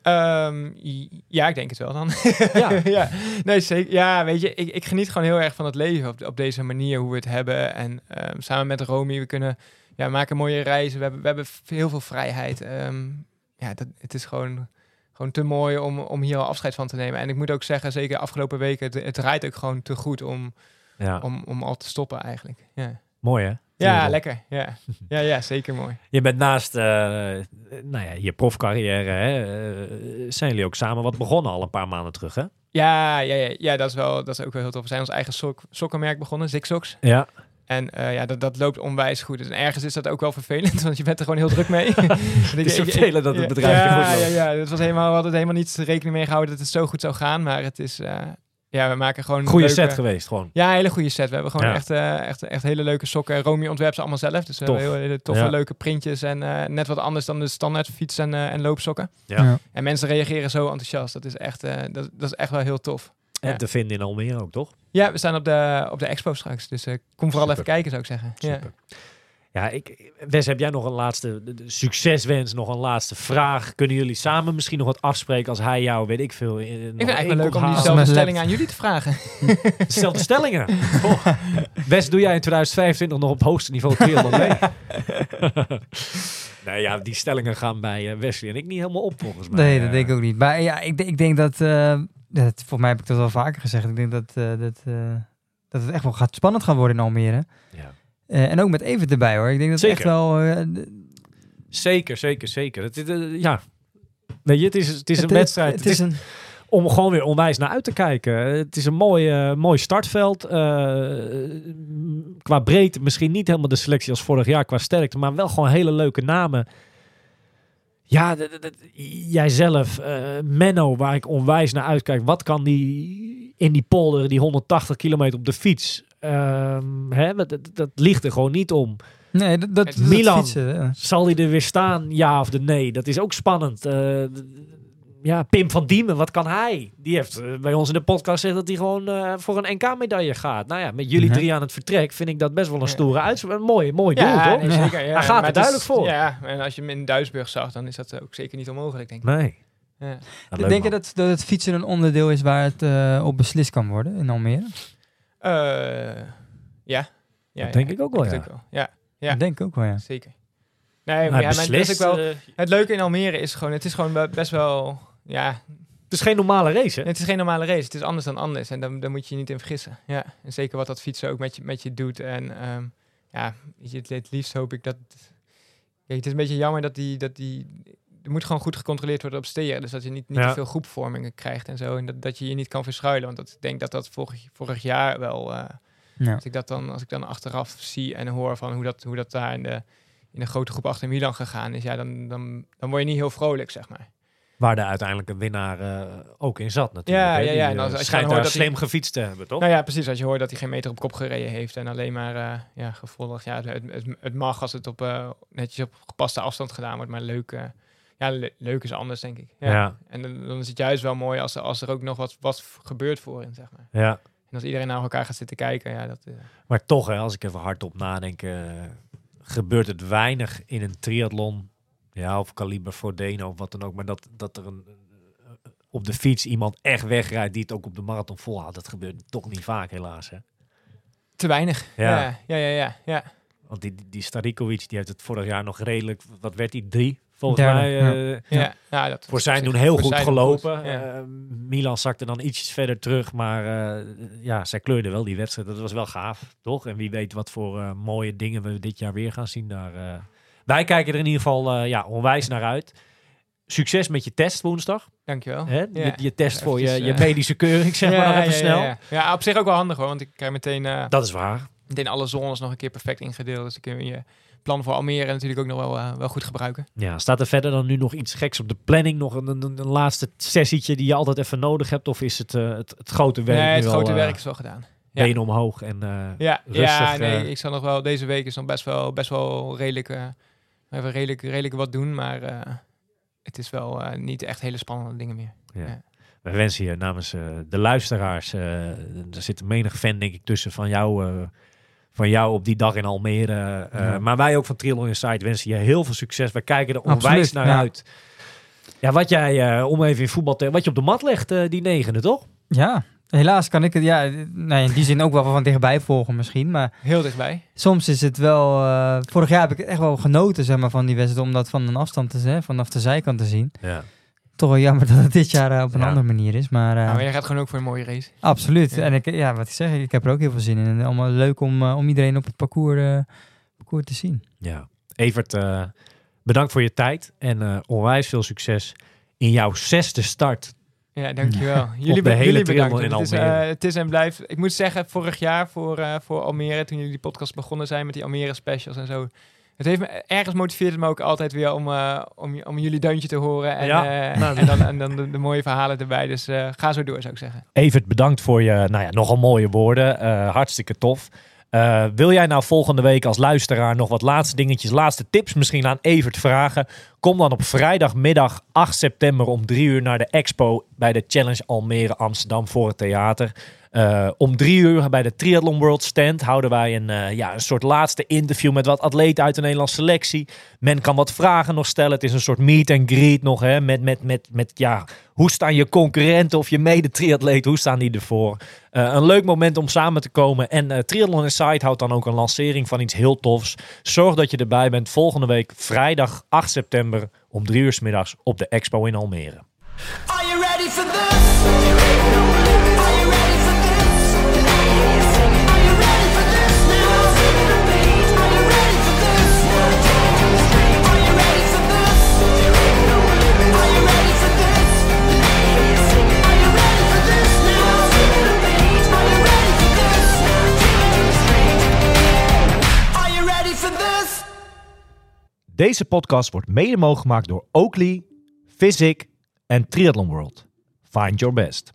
Ehm, ja, ik denk het wel dan. Ja. [laughs] ja, nee, zeker. Ja, weet je, ik, ik geniet gewoon heel erg van het leven op, op deze manier, hoe we het hebben. En ehm, samen met Romy, we kunnen ja, maken mooie reizen. We hebben, we hebben heel veel vrijheid. Ehm, ja, dat, het is gewoon, gewoon te mooi om, om hier al afscheid van te nemen. En ik moet ook zeggen, zeker de afgelopen weken, het, het draait ook gewoon te goed om, Ja, om, om al te stoppen eigenlijk. Ja, mooi hè? ja lekker. Ja. [laughs] Ja, ja, zeker mooi. Je bent naast eh, nou ja, je profcarrière, hè, eh, zijn jullie ook samen wat begonnen al een paar maanden terug, hè? Ja, ja, ja, ja dat, is wel, dat is ook wel heel tof. We zijn ons eigen sok, sokkenmerk begonnen, Zigzoks. Ja, En eh, ja, dat, dat loopt onwijs goed. Dus ergens is dat ook wel vervelend, [laughs] want je bent er gewoon heel druk mee. [laughs] het is vervelend dat het ja, bedrijf ja, goed loopt. Ja, ja, het was helemaal, we hadden helemaal niet rekening mee gehouden dat het zo goed zou gaan. Maar het is, eh, ja, we maken gewoon Goede leuke- set geweest gewoon. Ja, een hele goede set. We hebben gewoon Ja. echt, eh, echt, echt hele leuke sokken. Romy ontwerpt ze allemaal zelf. Dus we Tof. hebben heel, hele toffe, Ja. leuke printjes. En eh, net wat anders dan de standaard fiets- en, eh, en loopsokken. Ja. Ja. En mensen reageren zo enthousiast. Dat is echt, eh, dat, dat is echt wel heel tof. En Ja. te vinden in Almere ook, toch? Ja, we staan op de, op de expo straks. Dus eh, kom vooral Super. even kijken, zou ik zeggen. Ja. Super. Ja, ik, Wes, heb jij nog een laatste succeswens, nog een laatste vraag? Kunnen jullie samen misschien nog wat afspreken als hij jou, weet ik veel, in, Ik vind het eigenlijk wel leuk om diezelfde Als men stelling aan jullie te vragen. [laughs] Dezelfde stellingen. [laughs] Oh. Wes, doe jij in 2025 nog op het hoogste niveau triathlon mee? [laughs] nee, ja, die stellingen gaan bij eh, Wesley en ik niet helemaal op, volgens mij. Nee, dat Eh, denk ik ook niet. Maar ja, ik, denk- ik denk dat, eh, dat... Volgens mij heb ik dat wel vaker gezegd. Ik denk dat, eh, dat, eh, dat het echt wel gaat spannend gaan worden in Almere. Ja. Eh, en ook met Evert erbij hoor. Ik denk dat het echt Zeker. wel... Zeker, zeker, zeker. Het, is, ja. Je, het is, het is een wedstrijd. Het is een... om gewoon weer onwijs naar uit te kijken. Het is een mooi, mooi startveld. Qua breedte misschien niet helemaal de selectie als vorig jaar qua sterkte, maar wel gewoon hele leuke namen. Ja, jijzelf, eh Menno, waar ik onwijs naar uitkijk. Wat kan die in die polder, die 180 kilometer op de fiets? Ehm, hè, dat, dat, ligt er gewoon niet om. Nee, dat, dat, Milan. fietsen, ja. Zal hij er weer staan, ja of de nee? Dat is ook spannend. D- ja, Pim van Diemen, wat kan hij? Die heeft eh, bij ons in de podcast gezegd dat hij gewoon eh, voor een NK-medaille gaat. Nou ja, met jullie Mhm. drie aan het vertrek vind ik dat best wel een stoere uitspraak. Een mooi, mooi doel, Ja, toch? nee, zeker. Ja. Hij gaat Maar er het duidelijk is- voor. Ja, en als je hem in Duisburg zag, dan is dat ook zeker niet onmogelijk, denk ik. Nee. Ja. Leuk, Denk je dat, dat het fietsen een onderdeel is waar het eh, op beslist kan worden in Almere? Eh, ja. ja. Dat denk ik ook wel, denk ja. het ook wel. Ja, Ja. Ik denk ook wel, ja. zeker. Nee, maar Nou, ja, maar beslist, ook wel... eh, Het leuke in Almere is gewoon, het is gewoon be- best wel, ja, het is geen normale race, hè? het is geen normale race. Het is anders dan anders en dan, moet je je niet in vergissen. Ja, en zeker wat dat fietsen ook met je, met je doet. En ehm, ja, het, het liefst hoop ik dat... Het is een beetje jammer dat die, dat die... Er moet gewoon goed gecontroleerd worden op steren. Dus dat je niet, niet Ja. te veel groepvormingen krijgt en zo. En dat, dat je je niet kan verschuilen. Want dat, ik denk dat dat vorig, vorig jaar wel... eh, ja. als ik dat dan, als ik dan achteraf zie en hoor van hoe dat, hoe dat daar in de, in de grote groep achter Milan gegaan is, ja, dan, dan, dan word je niet heel vrolijk, zeg maar. Waar de uiteindelijke winnaar eh, ook in zat natuurlijk. Ja, hè? ja, ja. eh, En als- als je schijnt hoort dat slim gefietst te hebben, toch? Nou ja, precies. Als je hoort dat hij geen meter op kop gereden heeft en alleen maar eh, ja, gevolgd. Ja, het, het, het mag als het op netjes op gepaste afstand gedaan wordt, maar leuk, ja, le- leuk is anders, denk ik. Ja. Ja, En dan, dan is het juist wel mooi als, er- als er ook nog wat, wat gebeurt voorin, zeg maar. ja. En als iedereen naar elkaar gaat zitten kijken, ja, dat... Maar toch, hè, als ik even hardop nadenk, gebeurt het weinig in een triathlon. Ja, of kaliber voor Deno of wat dan ook. Maar dat, dat er een, eh, op de fiets iemand echt wegrijdt die het ook op de marathon volhoudt. Dat gebeurt toch niet vaak, helaas. Hè? te weinig. Ja. Ja, ja, ja, ja. ja. Want die, die, die Starikovic, die heeft het vorig jaar nog redelijk, wat werd hij, drie? Volgens Derde, mij. ja. eh, Ja, ja, dat Voor zijn doen heel goed zijn gelopen. goed, ja. Eh, Milan zakte dan ietsjes verder terug, maar eh, ja, zij kleurde wel die wedstrijd. Dat was wel gaaf, toch? En wie weet wat voor mooie dingen we dit jaar weer gaan zien daar. Wij kijken er in ieder geval eh, ja, onwijs naar uit. Succes met je test woensdag. Dankjewel. Hè? Ja. Je, je test voor je, Eventjes, je medische keuring, zeg maar nog even ja, snel. Ja, ja. Ja, op zich ook wel handig hoor, want ik krijg meteen, eh, Dat is waar. meteen alle zones nog een keer perfect ingedeeld. Dus dan kun je je plan voor Almere natuurlijk ook nog wel, eh, wel goed gebruiken. Ja, staat er verder dan nu nog iets geks op de planning? Nog een, een, een laatste sessietje die je altijd even nodig hebt? Of is het eh, het, het grote werk nee, het grote eh, werk is wel gedaan. ja. benen omhoog en Ja, rustig, ja nee, ik zal nog wel, deze week is nog best wel, best wel redelijk, even redelijk, redelijk wat doen, maar het is wel niet echt hele spannende dingen meer. Ja. Ja. We wensen je namens de luisteraars, er zit menig fan denk ik tussen van jou, van jou op die dag in Almere. eh, Ja. Maar wij ook van Triathlon Insight wensen je heel veel succes. Wij kijken er onwijs Absoluut, naar ja. uit. Ja, wat jij, eh, om even in voetbal te... Wat je op de mat legt, eh, die negende, toch? Ja, helaas kan ik het ja, nou, in die zin ook wel van dichtbij volgen misschien. Maar Heel dichtbij. soms is het wel... eh, vorig jaar heb ik echt wel genoten zeg maar, van die wedstrijd. Om dat van een afstand te zien, vanaf de zijkant te zien. Ja. Toch wel jammer [laughs] dat het dit jaar eh, op een Ja. andere manier is. Maar, eh, Nou, maar jij gaat gewoon ook voor een mooie race. absoluut. Ja. En ik, ja, wat ik zeg, ik heb er ook heel veel zin in. En allemaal leuk om, eh, om iedereen op het parcours, parcours te zien. ja. Evert, eh, bedankt voor je tijd en eh, onwijs veel succes in jouw zesde start. Ja, dankjewel. [laughs] Jullie, de hele jullie bedankt. in Het is, Almere. het is en blijft. Ik moet zeggen, vorig jaar voor, eh, voor Almere, toen jullie die podcast begonnen zijn met die Almere specials en zo. Het heeft me ergens motiveert het me ook altijd weer om, eh, om, om jullie deuntje te horen. En, Ja. eh, Nou, en dan, en dan de, de mooie verhalen erbij. Dus eh, ga zo door, zou ik zeggen. Evert, bedankt voor je nou ja, nogal mooie woorden. Hartstikke tof. Wil jij nou volgende week als luisteraar nog wat laatste dingetjes, laatste tips misschien aan Evert vragen? Kom dan op vrijdagmiddag 8 september om 3 uur naar de expo bij de Challenge Almere Amsterdam voor het theater. Eh, om drie uur bij de Triathlon World Stand houden wij een, eh, ja, een soort laatste interview met wat atleten uit de Nederlandse selectie. Men kan wat vragen nog stellen. Het is een soort meet and greet nog. Hè, met, met, met, met ja, hoe staan je concurrenten of je mede-triatleet, hoe staan die ervoor? Eh, een leuk moment om samen te komen. En Triathlon Insight houdt dan ook een lancering van iets heel tofs. Zorg dat je erbij bent volgende week vrijdag 8 september om drie uur middags op de expo in Almere. Are you ready for this? Deze podcast wordt mede mogelijk gemaakt door Oakley, Physic en Triathlon World. Find your best.